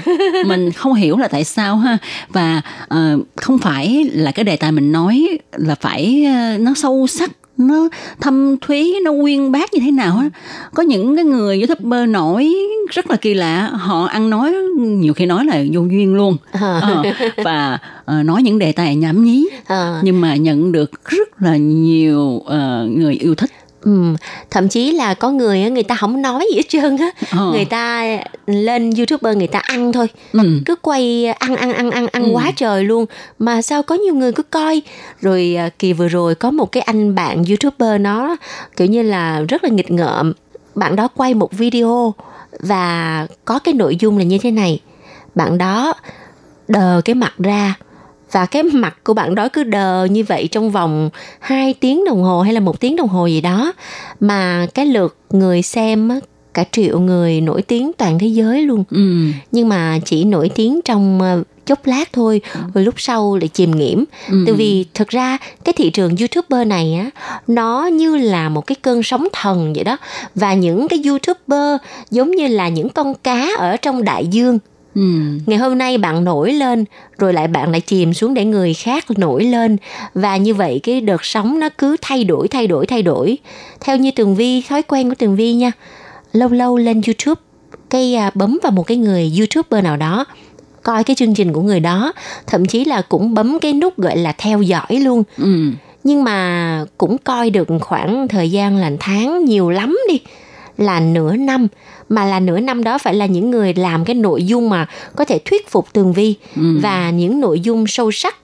mình không hiểu là tại sao ha và ờ, không phải là cái đề tài mình nói là phải ờ, nó sâu sắc nó thâm thúy nó uyên bác như thế nào á có những cái người youtuber nổi rất là kỳ lạ họ ăn nói nhiều khi nói là vô duyên luôn Ờ. Ờ, và ờ, nói những đề tài nhảm nhí Ờ, nhưng mà nhận được rất là nhiều ờ, người yêu thích ừm, thậm chí là có người người ta không nói gì hết trơn á Ờ. người ta lên youtuber người ta ăn thôi ừ. cứ quay ăn ăn ăn ăn ăn Ừ. quá trời luôn mà sao có nhiều người cứ coi rồi à, kỳ vừa rồi có một cái anh bạn youtuber nó kiểu như là rất là nghịch ngợm bạn đó quay một video và có cái nội dung là như thế này bạn đó đờ cái mặt ra và cái mặt của bạn đó cứ đờ như vậy trong vòng 2 tiếng đồng hồ hay là một tiếng đồng hồ gì đó. Mà cái lượt người xem á, cả triệu người nổi tiếng toàn thế giới luôn. Ừ. nhưng mà chỉ nổi tiếng trong ờ, chốc lát thôi rồi lúc sau lại chìm nghiễm Ừ. tại vì thực ra cái thị trường youtuber này á nó như là một cái cơn sóng thần vậy đó. Và những cái youtuber giống như là những con cá ở trong đại dương Ừ. ngày hôm nay bạn nổi lên rồi lại bạn lại chìm xuống để người khác nổi lên và như vậy cái đợt sóng nó cứ thay đổi thay đổi thay đổi theo như tường vi thói quen của tường vi nha lâu lâu lên YouTube cái à, bấm vào một cái người YouTuber nào đó coi cái chương trình của người đó thậm chí là cũng bấm cái nút gọi là theo dõi luôn Ừ. nhưng mà cũng coi được khoảng thời gian là tháng nhiều lắm đi là nửa năm mà là nửa năm đó phải là những người làm cái nội dung mà có thể thuyết phục tường vi Ừ. và những nội dung sâu sắc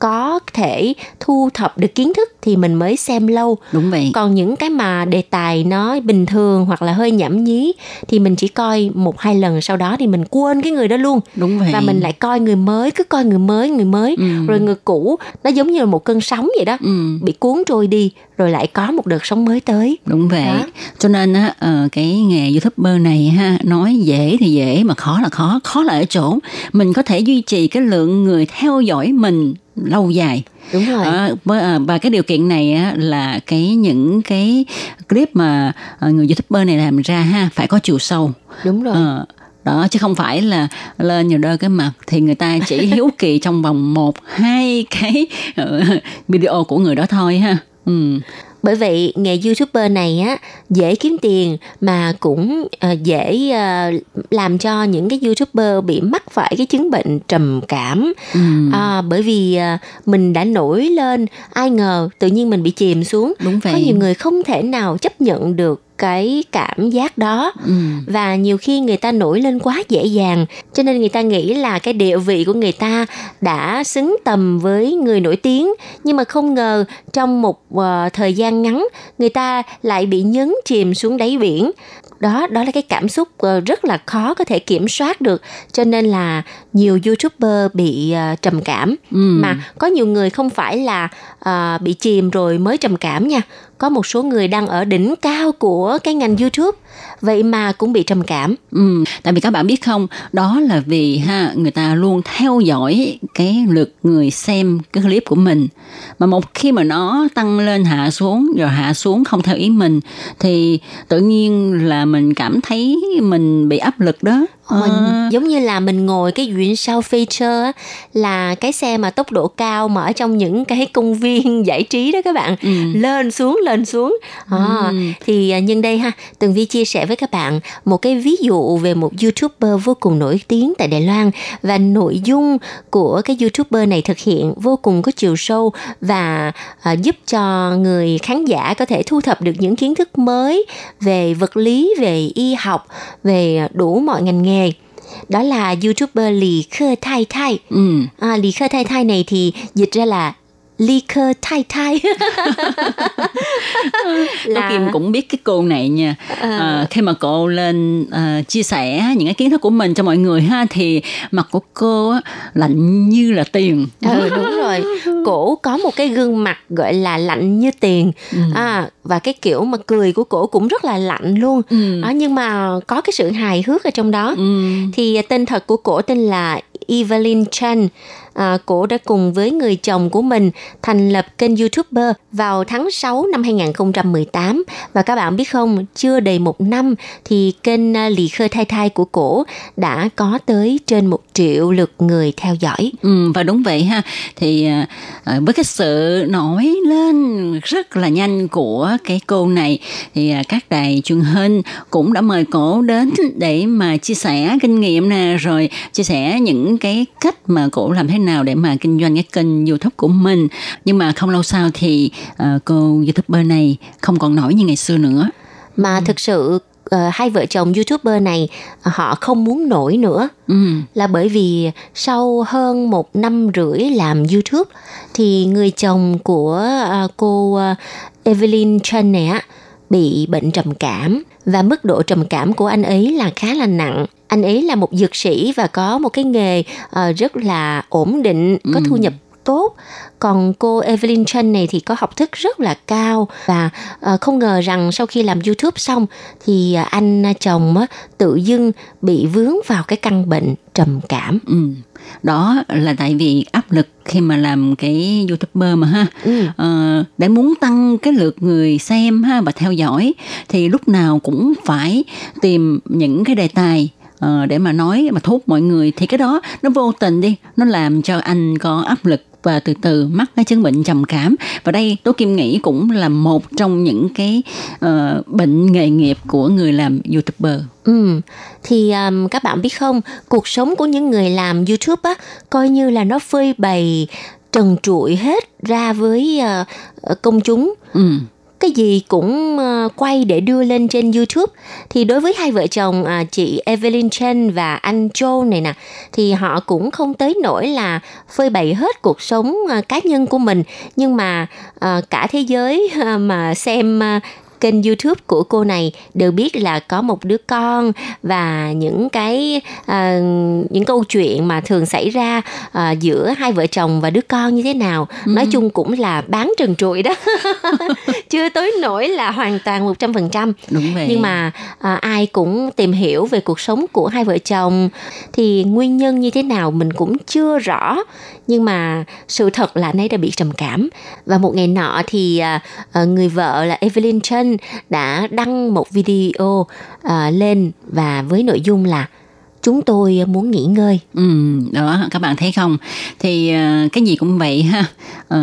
có thể thu thập được kiến thức thì mình mới xem lâu Đúng vậy. còn những cái mà đề tài nó bình thường hoặc là hơi nhảm nhí thì mình chỉ coi một hai lần sau đó thì mình quên cái người đó luôn Đúng vậy. và mình lại coi người mới cứ coi người mới người mới Ừ. rồi người cũ nó giống như là một cơn sóng vậy đó Ừ. bị cuốn trôi đi rồi lại có một đợt sóng mới tới Đúng vậy. Đó. Cho nên á ờ, cái nghề YouTuber này ha nói dễ thì dễ mà khó là khó, khó là ở chỗ mình có thể duy trì cái lượng người theo dõi mình lâu dài. đúng rồi Ờ, à, và cái điều kiện này á, là cái những cái clip mà à, người youtuber này làm ra ha phải có chiều sâu đúng rồi Ờ, đó chứ không phải là lên nhiều đơ cái mặt thì người ta chỉ <laughs> hiếu kỳ trong vòng một hai cái ờ, video của người đó thôi ha ừ. Bởi vậy nghề youtuber này á dễ kiếm tiền mà cũng ờ, dễ ờ, làm cho những cái youtuber bị mắc phải cái chứng bệnh trầm cảm. Ừ. à, bởi vì à, mình đã nổi lên ai ngờ tự nhiên mình bị chìm xuống. Đúng vậy có nhiều người không thể nào chấp nhận được cái cảm giác đó. Ừ. và nhiều khi người ta nổi lên quá dễ dàng cho nên người ta nghĩ là cái địa vị của người ta đã xứng tầm với người nổi tiếng. Nhưng mà không ngờ trong một ờ, thời gian ngắn người ta lại bị nhấn chìm xuống đáy biển. Đó đó là cái cảm xúc ờ, rất là khó có thể kiểm soát được. Cho nên là nhiều youtuber bị ờ, trầm cảm. Ừ. mà có nhiều người không phải là ờ, bị chìm rồi mới trầm cảm nha có một số người đang ở đỉnh cao của cái ngành youtube vậy mà cũng bị trầm cảm Ừ, tại vì các bạn biết không, đó là vì ha người ta luôn theo dõi cái lượt người xem cái clip của mình. Mà một khi mà nó tăng lên hạ xuống rồi hạ xuống không theo ý mình thì tự nhiên là mình cảm thấy mình bị áp lực đó mình Ờ, giống như là mình ngồi cái duyên sau feature á, là cái xe mà tốc độ cao mà ở trong những cái công viên <laughs> giải trí đó các bạn Ừ. lên xuống lên xuống à, Ừ. thì à, nhân đây ha tường vi chia sẻ với các bạn một cái ví dụ về một youtuber vô cùng nổi tiếng tại đài loan và nội dung của cái youtuber này thực hiện vô cùng có chiều sâu và à, giúp cho người khán giả có thể thu thập được những kiến thức mới về vật lý về y học về đủ mọi ngành nghề đó là youtuber lì khơ thai thai ừ. à, lì khơ thai thai này thì dịch ra là ly khơ thai thai Cô Kim cũng biết cái cô này nha. À, khi mà cô lên à, chia sẻ những cái kiến thức của mình cho mọi người ha thì mặt của cô á, lạnh như là tiền. ừ đúng rồi cổ có một cái gương mặt gọi là lạnh như tiền à và cái kiểu mà cười của cổ cũng rất là lạnh luôn Ừ. à, nhưng mà có cái sự hài hước ở trong đó Ừ. thì tên thật của cổ tên là Evelyn Chen. À, cổ đã cùng với người chồng của mình thành lập kênh YouTuber vào tháng 6 năm 2018 và các bạn biết không, chưa đầy một năm thì kênh à, Lì Khơ Thai Thai của cổ đã có tới trên một triệu lượt người theo dõi. Ừ, và đúng vậy ha. Thì à, à, với cái sự nổi lên rất là nhanh của cái cô này thì à, các đài truyền hình cũng đã mời cổ đến để mà chia sẻ kinh nghiệm nè rồi chia sẻ những cái cách mà cổ làm thế nào để mà kinh doanh cái kênh youtube của mình. Nhưng mà không lâu sau thì à, cô youtuber này không còn nổi như ngày xưa nữa. Mà thực sự ờ, hai vợ chồng YouTuber này họ không muốn nổi nữa ừ. là bởi vì sau hơn một năm rưỡi làm YouTube thì người chồng của à, cô à, Evelyn Chen này á bị bệnh trầm cảm và mức độ trầm cảm của anh ấy là khá là nặng. Anh ấy là một dược sĩ và có một cái nghề ờ, rất là ổn định, có thu nhập tốt còn cô Evelyn Chen này thì có học thức rất là cao và ờ, không ngờ rằng sau khi làm YouTube xong thì ờ, anh chồng á, tự dưng bị vướng vào cái căn bệnh trầm cảm. Ừ. Đó là tại vì áp lực khi mà làm cái youtuber mà ha Ừ. Ờ, để muốn tăng cái lượt người xem ha và theo dõi thì lúc nào cũng phải tìm những cái đề tài ờ, để mà nói mà thu hút mọi người thì cái đó nó vô tình đi nó làm cho anh có áp lực và từ từ mắc cái chứng bệnh trầm cảm. Và đây Tố Kim nghĩ cũng là một trong những cái uh, bệnh nghề nghiệp của người làm youtuber. Ừ, thì um, các bạn biết không, cuộc sống của những người làm YouTube á, coi như là nó phơi bày trần trụi hết ra với uh, công chúng. ừ cái gì cũng ờ, quay để đưa lên trên YouTube. Thì đối với hai vợ chồng à, chị Evelyn Chen và anh Joe này nè, thì họ cũng không tới nỗi là phơi bày hết cuộc sống ờ, cá nhân của mình. Nhưng mà ờ, cả thế giới mà xem kênh YouTube của cô này đều biết là có một đứa con và những cái uh, những câu chuyện mà thường xảy ra uh, giữa hai vợ chồng và đứa con như thế nào. Ừ. nói chung cũng là bán trần trụi đó. <laughs> Chưa tới nỗi là hoàn toàn một trăm phần trăm. Nhưng mà uh, ai cũng tìm hiểu về cuộc sống của hai vợ chồng. Thì nguyên nhân như thế nào mình cũng chưa rõ. Nhưng mà sự thật là anh ấy đã bị trầm cảm. Và một ngày nọ thì người vợ là Evelyn Chen đã đăng một video uh, lên và với nội dung là chúng tôi muốn nghỉ ngơi. Ừ, đó các bạn thấy không? Thì ờ, cái gì cũng vậy ha. ờ,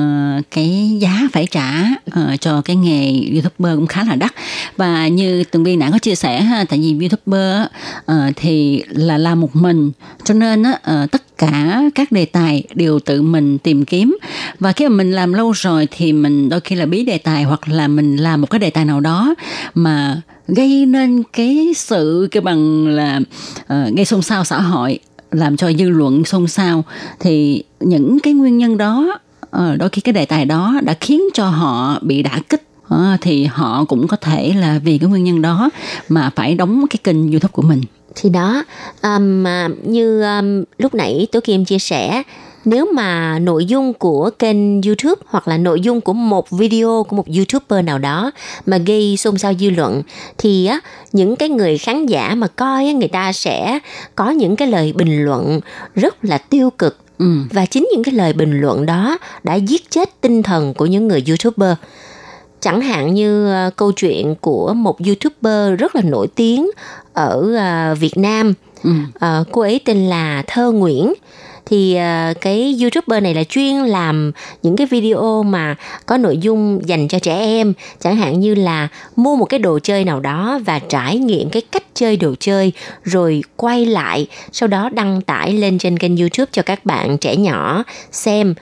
cái giá phải trả uh, cho cái nghề youtuber cũng khá là đắt và như tường vi đã có chia sẻ ha, tại vì youtuber uh, thì là làm một mình cho nên uh, tất cả các đề tài đều tự mình tìm kiếm và khi mà mình làm lâu rồi thì mình đôi khi là bí đề tài hoặc là mình làm một cái đề tài nào đó mà gây nên cái sự cái bằng là uh, gây xôn xao xã hội làm cho dư luận xôn xao. Thì những cái nguyên nhân đó uh, đôi khi cái đề tài đó đã khiến cho họ bị đả kích. Uh, thì họ cũng có thể là vì cái nguyên nhân đó mà phải đóng cái kênh youtube của mình. Thì đó um, như um, lúc nãy tú kim chia sẻ nếu mà nội dung của kênh YouTube hoặc là nội dung của một video của một YouTuber nào đó mà gây xôn xao dư luận thì á những cái người khán giả mà coi á người ta sẽ có những cái lời bình luận rất là tiêu cực ừ. và chính những cái lời bình luận đó đã giết chết tinh thần của những người YouTuber chẳng hạn như uh, câu chuyện của một youtuber rất là nổi tiếng ở uh, Việt Nam ừ. uh, cô ấy tên là Thơ Nguyễn thì uh, cái youtuber này là chuyên làm những cái video mà có nội dung dành cho trẻ em. Chẳng hạn như là mua một cái đồ chơi nào đó và trải nghiệm cái cách chơi đồ chơi rồi quay lại sau đó đăng tải lên trên kênh youtube cho các bạn trẻ nhỏ xem.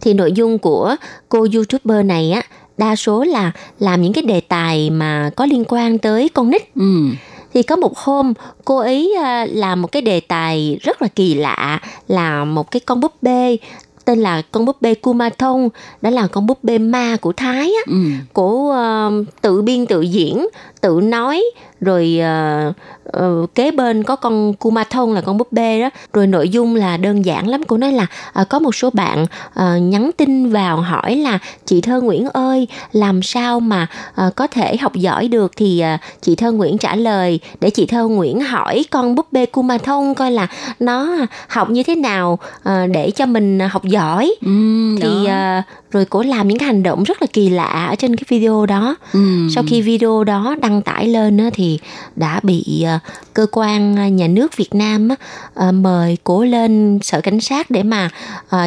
Thì nội dung của cô youtuber này á đa số là làm những cái đề tài mà có liên quan tới con nít. Ừ thì có một hôm cô ấy làm một cái đề tài rất là kỳ lạ là một cái con búp bê tên là con búp bê Kumathon đó là con búp bê ma của Thái á, ừ. của uh, tự biên tự diễn tự nói rồi uh, uh, kế bên có con Kumathon là con búp bê đó. Rồi nội dung là đơn giản lắm. Cô nói là uh, có một số bạn uh, nhắn tin vào hỏi là chị thơ Nguyễn ơi làm sao mà uh, có thể học giỏi được? Thì uh, chị thơ Nguyễn trả lời để chị thơ Nguyễn hỏi con búp bê Kumathon coi là nó học như thế nào uh, để cho mình học giỏi. Ừ, thì uh, rồi cô làm những cái hành động rất là kỳ lạ ở trên cái video đó. Ừ. sau khi video đó đăng tải lên á, thì đã bị uh, cơ quan nhà nước Việt Nam uh, mời cố lên sở cảnh sát để mà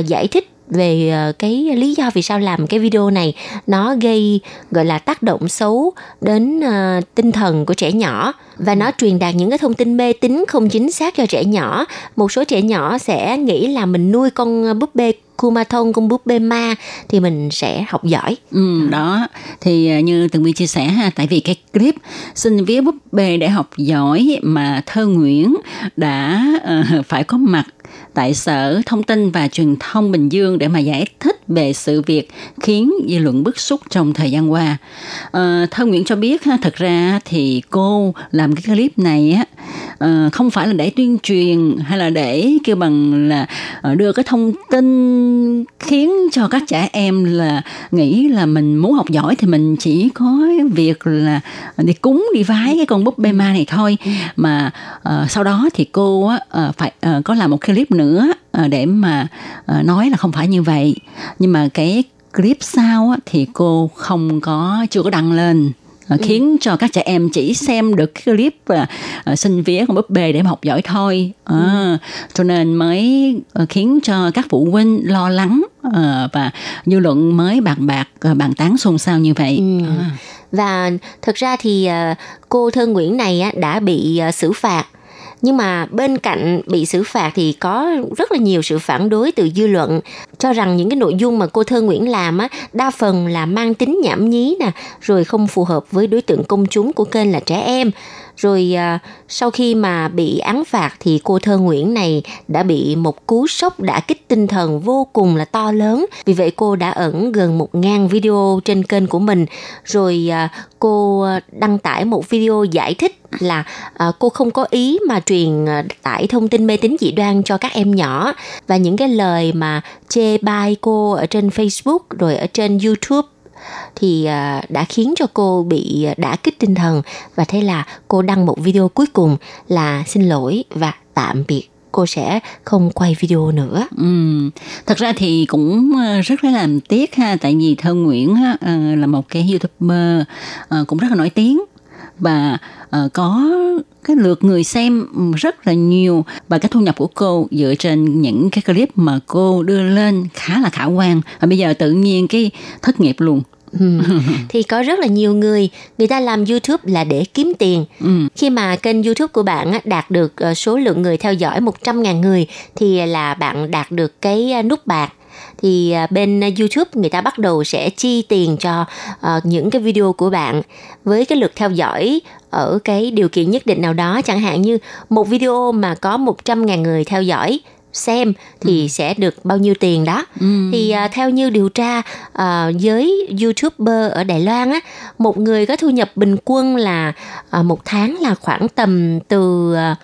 giải thích về cái lý do vì sao làm cái video này. Nó gây gọi là tác động xấu đến uh, tinh thần của trẻ nhỏ. Và nó truyền đạt những cái thông tin mê tín không chính xác cho trẻ nhỏ. Một số trẻ nhỏ sẽ nghĩ là mình nuôi con búp bê Kumathon con búp bê ma thì mình sẽ học giỏi. Ừ, đó thì à, như từng vi chia sẻ ha, tại vì cái clip xin vía búp bê để học giỏi mà thơ Nguyễn đã uh, phải có mặt tại Sở Thông tin và Truyền thông Bình Dương để mà giải thích về sự việc khiến dư luận bức xúc trong thời gian qua. À, Thơ Nguyễn cho biết ha, thật ra thì cô làm cái clip này á à, không phải là để tuyên truyền hay là để kêu bằng là ờ, đưa cái thông tin khiến cho các trẻ em là nghĩ là mình muốn học giỏi thì mình chỉ có việc là đi cúng đi vái cái con búp bê ma này thôi ừ. mà uh, sau đó thì cô uh, phải uh, có làm một clip nữa uh, để mà uh, nói là không phải như vậy nhưng mà cái clip sau thì cô không có chưa có đăng lên à, khiến cho các trẻ em chỉ xem được cái clip à, à, xin vía con búp bê để mà học giỏi thôi à, cho nên mới khiến cho các phụ huynh lo lắng và dư luận mới bàn bạc bàn tán xôn xao như vậy Ừ. à. Và thực ra thì cô Thơ Nguyễn này đã bị xử phạt. Nhưng mà bên cạnh bị xử phạt thì có rất là nhiều sự phản đối từ dư luận cho rằng những cái nội dung mà cô Thơ Nguyễn làm á đa phần là mang tính nhảm nhí nè, rồi không phù hợp với đối tượng công chúng của kênh là trẻ em. Rồi à, sau khi mà bị án phạt thì cô Thơ Nguyễn này đã bị một cú sốc đã kích tinh thần vô cùng là to lớn. Vì vậy cô đã ẩn gần 1.000 video trên kênh của mình. Rồi à, cô à, đăng tải một video giải thích là à, cô không có ý mà truyền à, tải thông tin mê tín dị đoan cho các em nhỏ và những cái lời mà chê bai cô ở trên Facebook rồi ở trên YouTube thì à, đã khiến cho cô bị à, đả kích tinh thần và thế là cô đăng một video cuối cùng là xin lỗi và tạm biệt cô sẽ không quay video nữa Ừ. Thật ra thì cũng ờ, rất là làm tiếc ha tại vì Thơ Nguyễn á, ờ, là một cái youtuber ờ, cũng rất là nổi tiếng và ờ, có cái lượt người xem rất là nhiều và cái thu nhập của cô dựa trên những cái clip mà cô đưa lên khá là khả quan và bây giờ tự nhiên cái thất nghiệp luôn Ừ. thì có rất là nhiều người người ta làm YouTube là để kiếm tiền. Ừ. Khi mà kênh YouTube của bạn đạt được ờ, số lượng người theo dõi 100.000 người thì là bạn đạt được cái ờ, nút bạc thì à, bên à, YouTube người ta bắt đầu sẽ chi tiền cho ờ, những cái video của bạn với cái lượt theo dõi ở cái điều kiện nhất định nào đó. Chẳng hạn như một video mà có 100.000 người theo dõi xem thì sẽ được bao nhiêu tiền đó. Ừ. thì à, theo như điều tra à, giới youtuber ở Đài Loan á một người có thu nhập bình quân là à, một tháng là khoảng tầm từ à,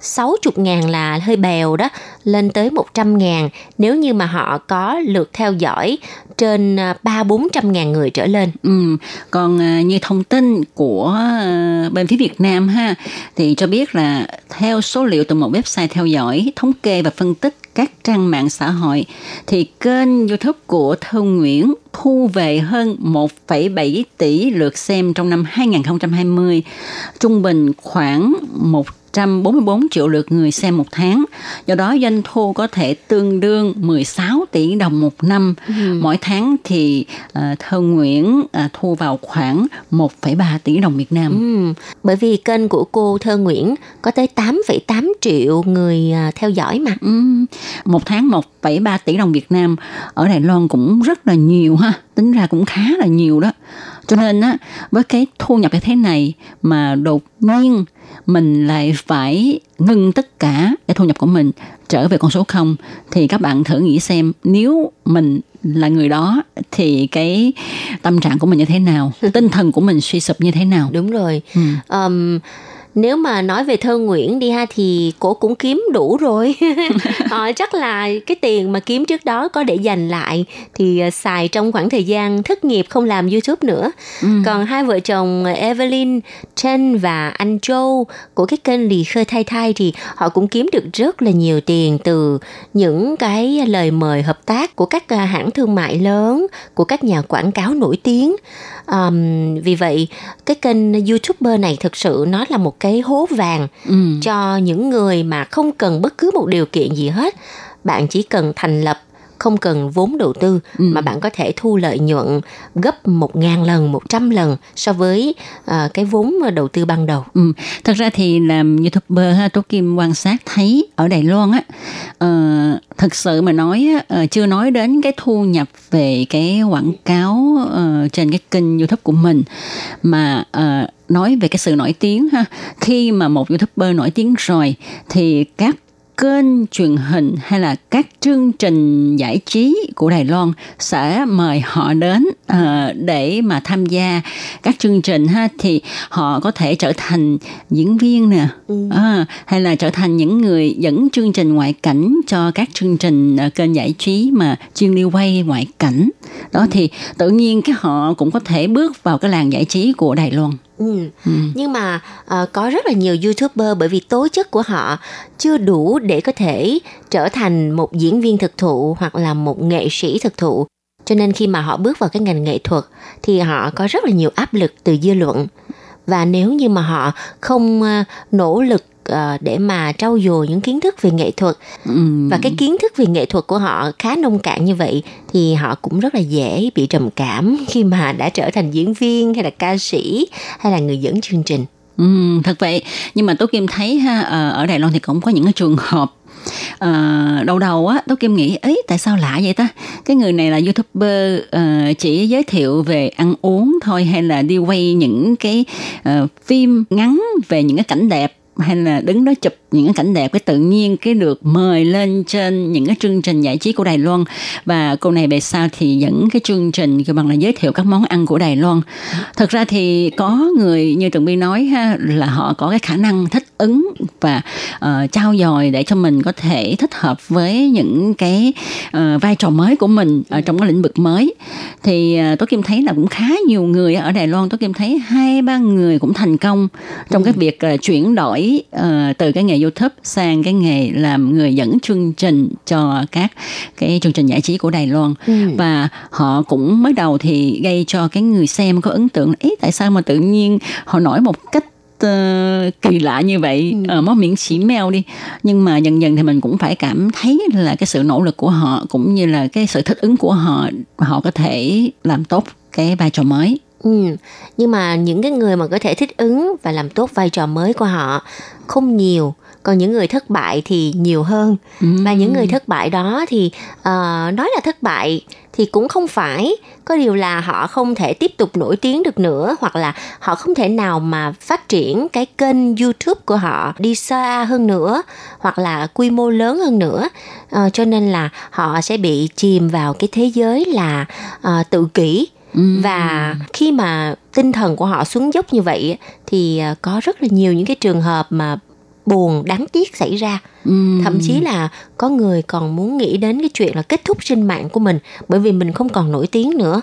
60 ngàn là hơi bèo đó lên tới 100 ngàn nếu như mà họ có lượt theo dõi trên à, ba bốn trăm ngàn người trở lên Ừ. Còn à, như thông tin của à, bên phía Việt Nam ha thì cho biết là theo số liệu từ một website theo dõi thống kê và phân tích các trang mạng xã hội thì kênh YouTube của Thơ Nguyễn thu về hơn 1,7 tỷ lượt xem trong năm 2020, trung bình khoảng 144 triệu lượt người xem một tháng. Do đó doanh thu có thể tương đương 16 tỷ đồng một năm. Mỗi tháng thì à, Thơ Nguyễn à, thu vào khoảng 1,3 tỷ đồng Việt Nam. Ừm, bởi vì kênh của cô Thơ Nguyễn có tới 8,8 triệu người à, theo dõi mà Ừm, một tháng 1,3 tỷ đồng Việt Nam ở Đài Loan cũng rất là nhiều ha, tính ra cũng khá là nhiều đó. Cho nên á, với cái thu nhập như thế này mà đột nhiên mình lại phải ngưng tất cả cái thu nhập của mình trở về con số không thì các bạn thử nghĩ xem nếu mình là người đó thì cái tâm trạng của mình như thế nào, <laughs> tinh thần của mình suy sụp như thế nào. đúng rồi Ừ. Ờm, nếu mà nói về thơ Nguyễn đi ha thì cổ cũng kiếm đủ rồi. <laughs> Ờ, chắc là cái tiền mà kiếm trước đó có để dành lại thì ờ, xài trong khoảng thời gian thất nghiệp không làm YouTube nữa. Còn hai vợ chồng Evelyn Chen và anh Joe của cái kênh lì khơi thay thay thì họ cũng kiếm được rất là nhiều tiền từ những cái lời mời hợp tác của các à, hãng thương mại lớn của các nhà quảng cáo nổi tiếng Ờm, vì vậy cái kênh youtuber này thực sự nó là một cái hố vàng Ừ. cho những người mà không cần bất cứ một điều kiện gì hết bạn chỉ cần thành lập không cần vốn đầu tư mà bạn có thể thu lợi nhuận gấp một ngàn lần, một trăm lần so với à, cái vốn đầu tư ban đầu. Ừ. Thật ra thì làm youtuber ha, Tố Kim quan sát thấy ở Đài Loan á, ờ, thật sự mà nói á, ờ, chưa nói đến cái thu nhập về cái quảng cáo ờ, trên cái kênh YouTube của mình mà ờ, nói về cái sự nổi tiếng ha. Khi mà một youtuber nổi tiếng rồi thì các kênh truyền hình hay là các chương trình giải trí của Đài Loan sẽ mời họ đến ờ, để mà tham gia các chương trình ha thì họ có thể trở thành diễn viên nè à, hay là trở thành những người dẫn chương trình ngoại cảnh cho các chương trình ờ, kênh giải trí mà chuyên đi quay ngoại cảnh. Đó thì tự nhiên cái họ cũng có thể bước vào cái làng giải trí của Đài Loan Ừ. Nhưng mà ờ, có rất là nhiều youtuber bởi vì tố chất của họ chưa đủ để có thể trở thành một diễn viên thực thụ hoặc là một nghệ sĩ thực thụ. cho nên khi mà họ bước vào cái ngành nghệ thuật thì họ có rất là nhiều áp lực từ dư luận và nếu như mà họ không ờ, nỗ lực ờ, để mà trau dồi những kiến thức về nghệ thuật. Ừ. và cái kiến thức về nghệ thuật của họ khá nông cạn như vậy thì họ cũng rất là dễ bị trầm cảm <laughs> khi mà đã trở thành diễn viên hay là ca sĩ hay là người dẫn chương trình. Ừ, thật vậy. Nhưng mà Tố Kim thấy ha ờ, ở Đài Loan thì cũng có những cái trường hợp ờ, đầu đầu á. Tố Kim nghĩ ấy tại sao lạ vậy ta? Cái người này là youtuber ờ, chỉ giới thiệu về ăn uống thôi hay là đi quay những cái ờ, phim ngắn về những cái cảnh đẹp hay là đứng đó chụp những cái cảnh đẹp cái tự nhiên cái được mời lên trên những cái chương trình giải trí của Đài Loan. Và cô này về sau thì dẫn cái chương trình kêu bằng là giới thiệu các món ăn của Đài Loan. Thật ra thì có người như Tường Vi nói ha là họ có cái khả năng thích ứng và uh, trao dồi để cho mình có thể thích hợp với những cái uh, vai trò mới của mình ở trong cái lĩnh vực mới. Thì uh, Tố Kim thấy là cũng khá nhiều người ở Đài Loan. Tố Kim thấy hai ba người cũng thành công trong cái việc uh, chuyển đổi uh, từ cái nghề YouTube sang cái nghề làm người dẫn chương trình cho các cái chương trình giải trí của Đài Loan Ừ. và họ cũng mới đầu thì gây cho cái người xem có ấn tượng ý tại sao mà tự nhiên họ nổi một cách ờ, kỳ lạ như vậy Ừ. ở món miệng xỉ mèo đi nhưng mà dần dần thì mình cũng phải cảm thấy là cái sự nỗ lực của họ cũng như là cái sự thích ứng của họ họ có thể làm tốt cái vai trò mới Ừ. Nhưng mà những cái người mà có thể thích ứng và làm tốt vai trò mới của họ không nhiều, còn những người thất bại thì nhiều hơn. Và những người thất bại đó thì ờ, nói là thất bại thì cũng không phải, có điều là họ không thể tiếp tục nổi tiếng được nữa hoặc là họ không thể nào mà phát triển cái kênh YouTube của họ đi xa hơn nữa hoặc là quy mô lớn hơn nữa. Ờ, cho nên là họ sẽ bị chìm vào cái thế giới là ờ, tự kỷ và khi mà tinh thần của họ xuống dốc như vậy thì à, có rất là nhiều những cái trường hợp mà buồn đáng tiếc xảy ra. Thậm chí là có người còn muốn nghĩ đến cái chuyện là kết thúc sinh mạng của mình bởi vì mình không còn nổi tiếng nữa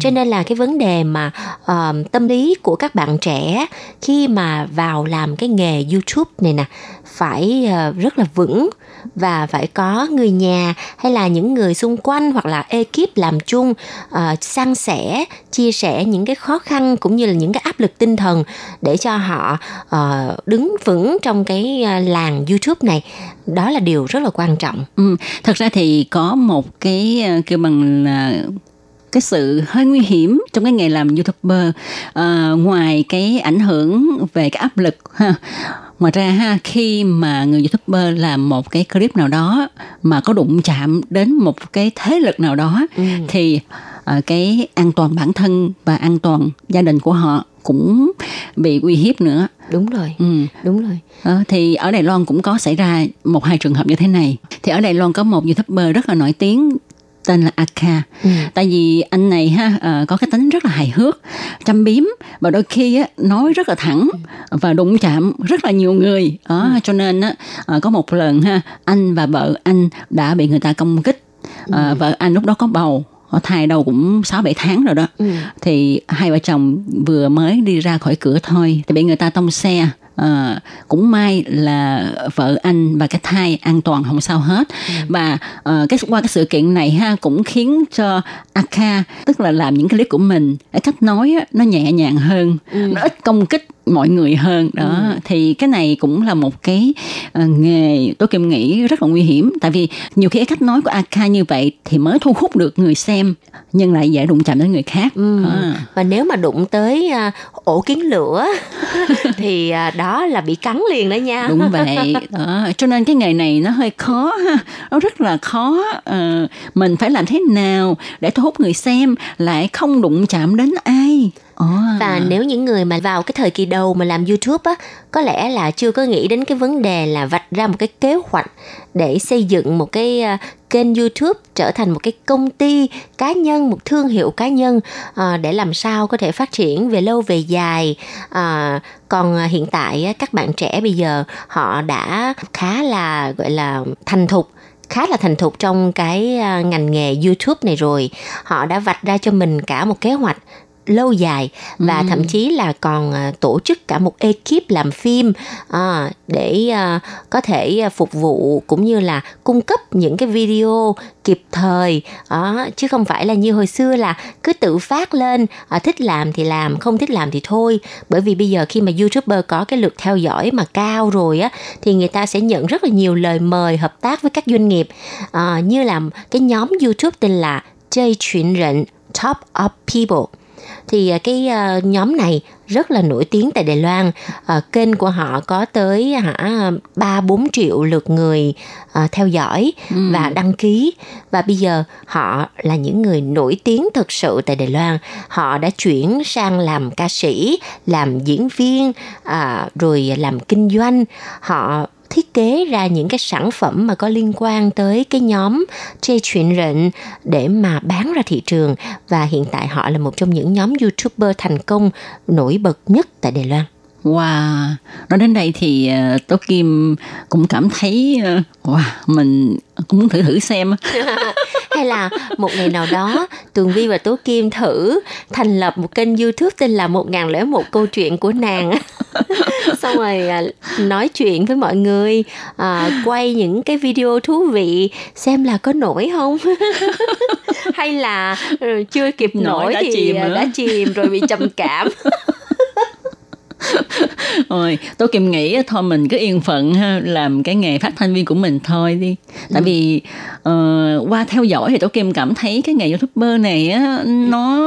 cho nên là cái vấn đề mà uh, tâm lý của các bạn trẻ khi mà vào làm cái nghề YouTube này nè phải uh, rất là vững và phải có người nhà hay là những người xung quanh hoặc là ekip làm chung uh, san sẻ chia sẻ những cái khó khăn cũng như là những cái áp lực tinh thần để cho họ uh, đứng vững trong cái làng YouTube này. Đó là điều rất là quan trọng. Ừ, thật ra thì có một cái kêu bằng là cái sự hơi nguy hiểm trong cái nghề làm youtuber Ờ, ngoài cái ảnh hưởng về cái áp lực ha ngoài ra ha khi mà người youtuber làm một cái clip nào đó mà có đụng chạm đến một cái thế lực nào đó thì ờ, cái an toàn bản thân và an toàn gia đình của họ cũng bị uy hiếp nữa đúng rồi ừ. đúng rồi Ờ, thì ở Đài Loan cũng có xảy ra một hai trường hợp như thế này. Thì ở Đài Loan có một youtuber rất là nổi tiếng tên là Aka. Ừ. Tại vì anh này ha ờ, có cái tính rất là hài hước, chăm biếm và đôi khi á, nói rất là thẳng và đụng chạm rất là nhiều người. Đó, cho nên á, ờ, có một lần ha anh và vợ anh đã bị người ta công kích. Ờ, vợ anh lúc đó có bầu thai đâu cũng 6 7 tháng rồi đó. Thì hai vợ chồng vừa mới đi ra khỏi cửa thôi thì bị người ta tông xe. Ờ, cũng may là vợ anh và cái thai an toàn không sao hết. Và ờ, cái qua cái sự kiện này ha cũng khiến cho Aka tức là làm những cái clip của mình cái cách nói á, nó nhẹ nhàng hơn. Nó ít công kích mọi người hơn. Đó thì cái này cũng là một cái ờ, nghề tôi kim nghĩ rất là nguy hiểm. Tại vì nhiều khi cái cách nói của Aka như vậy thì mới thu hút được người xem nhưng lại dễ đụng chạm đến người khác. À. và nếu mà đụng tới à, ổ kiến lửa <laughs> thì à, đó là bị cắn liền đó nha. Đúng vậy. Đó. cho nên cái nghề này nó hơi khó ha. Nó rất là khó Ờ, mình phải làm thế nào để thu hút người xem lại không đụng chạm đến ai. Ờ. và nếu những người mà vào cái thời kỳ đầu mà làm YouTube á có lẽ là chưa có nghĩ đến cái vấn đề là vạch ra một cái kế hoạch để xây dựng một cái à, kênh YouTube trở thành một cái công ty cá nhân một thương hiệu cá nhân à, để làm sao có thể phát triển về lâu về dài. À, còn à, hiện tại các bạn trẻ bây giờ họ đã khá là gọi là thành thục khá là thành thục trong cái à, ngành nghề YouTube này rồi. Họ đã vạch ra cho mình cả một kế hoạch lâu dài và Ừ. thậm chí là còn à, tổ chức cả một ekip làm phim à, để à, có thể à, phục vụ cũng như là cung cấp những cái video kịp thời. Đó, chứ không phải là như hồi xưa là cứ tự phát lên à, thích làm thì làm không thích làm thì thôi. Bởi vì bây giờ khi mà youtuber có cái lượt theo dõi mà cao rồi á thì người ta sẽ nhận rất là nhiều lời mời hợp tác với các doanh nghiệp. À, như là cái nhóm youtube tên là chơi chuyện rịnh top of people thì à, cái à, nhóm này rất là nổi tiếng tại Đài Loan. À, kênh của họ có tới hả ba bốn triệu lượt người à, theo dõi và đăng ký. Và bây giờ họ là những người nổi tiếng thực sự tại Đài Loan. Họ đã chuyển sang làm ca sĩ làm diễn viên à, rồi làm kinh doanh. Họ thiết kế ra những cái sản phẩm mà có liên quan tới cái nhóm chê chuyện rịnh để mà bán ra thị trường và hiện tại họ là một trong những nhóm youtuber thành công nổi bật nhất tại Đài Loan. Wow, nói đến đây thì ờ, Tố Kim cũng cảm thấy ờ, wow, mình cũng muốn thử thử xem. <laughs> <laughs> Hay là một ngày nào đó Tường Vi và Tố Kim thử thành lập một kênh YouTube tên là 1001 câu chuyện của nàng. <laughs> Xong rồi à, nói chuyện với mọi người, à, quay những cái video thú vị xem là có nổi không? Hay là ừ, chưa kịp Nổi nổi, đã thì chìm đã chìm rồi bị trầm cảm. <laughs> Ôi, Tố Kim nghĩ thôi mình cứ yên phận ha, làm cái nghề phát thanh viên của mình thôi đi. Tại vì ờ, qua theo dõi thì Tố Kim cảm thấy cái nghề youtuber này á, nó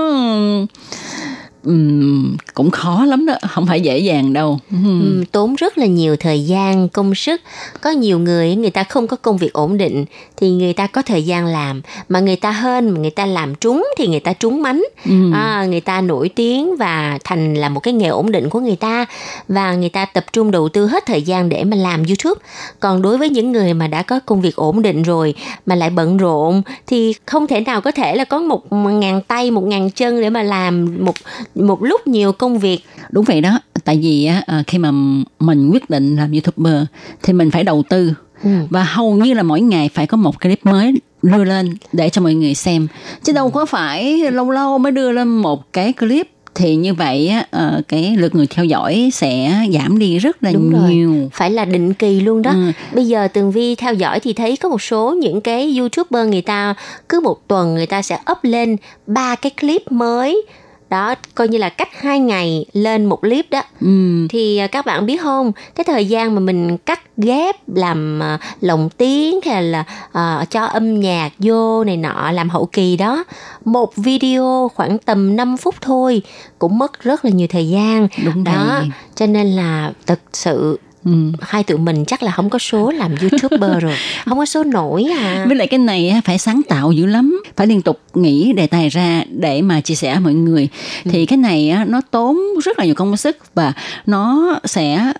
ừm, cũng khó lắm đó, không phải dễ dàng đâu. Ừ, tốn rất là nhiều thời gian công sức. Có nhiều người người ta không có công việc ổn định thì người ta có thời gian làm. Mà người ta mà người ta làm trúng thì người ta trúng mánh. Ừ. à, người ta nổi tiếng và thành là một cái nghề ổn định của người ta. Và người ta tập trung đầu tư hết thời gian để mà làm youtube. Còn đối với những người mà đã có công việc ổn định rồi mà lại bận rộn thì không thể nào có thể là có một ngàn tay một ngàn chân để mà làm một một lúc nhiều công việc Đúng vậy đó, tại vì à, khi mà mình quyết định làm youtuber thì mình phải đầu tư Ừ. và hầu như là mỗi ngày phải có một clip mới đưa lên để cho mọi người xem chứ đâu có phải lâu lâu mới đưa lên một cái clip thì như vậy ờ, cái lượt người theo dõi sẽ giảm đi rất là Đúng rồi. nhiều phải là định kỳ luôn đó Ừ. bây giờ tường vi theo dõi thì thấy có một số những cái youtuber người ta cứ một tuần người ta sẽ up lên ba cái clip mới đó coi như là cách hai ngày lên một clip đó ừ. thì à, các bạn biết không cái thời gian mà mình cắt ghép làm à, lồng tiếng hay là à, cho âm nhạc vô này nọ làm hậu kỳ đó một video khoảng tầm 5 phút thôi cũng mất rất là nhiều thời gian Đúng đó vậy. cho nên là thật sự Ừ. hai tụi mình chắc là không có số làm youtuber rồi <laughs> không có số nổi à Với lại cái này á, phải sáng tạo dữ lắm Phải liên tục nghĩ đề tài ra Để mà chia sẻ mọi người. Thì cái này á, nó tốn rất là nhiều công sức Và nó sẽ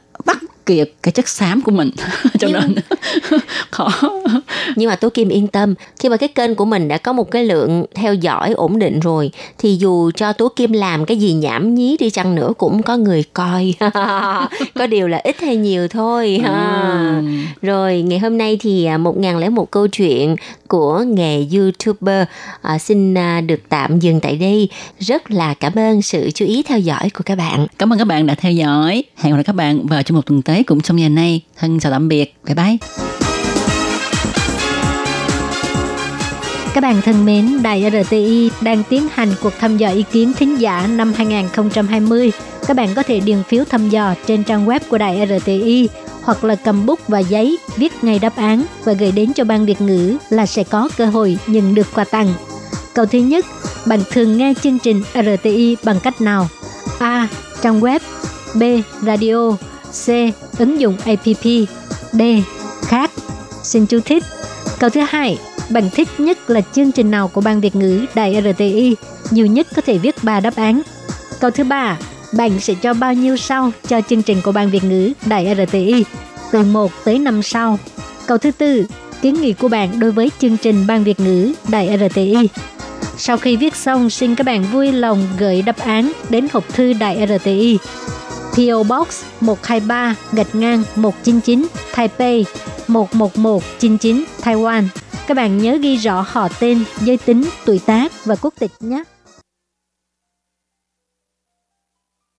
kiệt cái chất xám của mình. <laughs> Cho Nhưng- nên <laughs> khó. <laughs> Nhưng mà tố kim yên tâm khi mà cái kênh của mình đã có một cái lượng theo dõi ổn định rồi thì dù cho tố kim làm cái gì nhảm nhí đi chăng nữa cũng có người coi. Có điều là ít hay nhiều thôi ha. Rồi ngày hôm nay thì à, 1001 câu chuyện của nghề youtuber à, xin à, được tạm dừng tại đây. Rất là cảm ơn sự chú ý theo dõi của các bạn. Cảm ơn các bạn đã theo dõi. Hẹn gặp lại các bạn vào trong một tuần tới cũng trong ngày nay Thân chào tạm biệt Bye bye Các bạn thân mến, Đài RTI đang tiến hành cuộc thăm dò ý kiến thính giả năm 2020. Các bạn có thể điền phiếu thăm dò trên trang web của Đài RTI hoặc là cầm bút và giấy viết ngay đáp án và gửi đến cho ban Việt ngữ là sẽ có cơ hội nhận được quà tặng. Câu thứ nhất, bạn thường nghe chương trình RTI bằng cách nào? A. Trang web B. Radio C. Ứng dụng app D. Khác Xin chú thích Câu thứ hai, bạn thích nhất là chương trình nào của ban Việt ngữ Đài RTI? Nhiều nhất có thể viết 3 đáp án. Câu thứ ba, bạn sẽ cho bao nhiêu sao cho chương trình của ban Việt ngữ Đài RTI? Từ 1 tới 5 sao. Câu thứ tư, kiến nghị của bạn đối với chương trình ban Việt ngữ Đài RTI. Sau khi viết xong, xin các bạn vui lòng gửi đáp án đến hộp thư Đại RTI. PO Box 123 gạch ngang 199 Taipei 11199 Taiwan. Các bạn nhớ ghi rõ họ tên, giới tính, tuổi tác và quốc tịch nhé.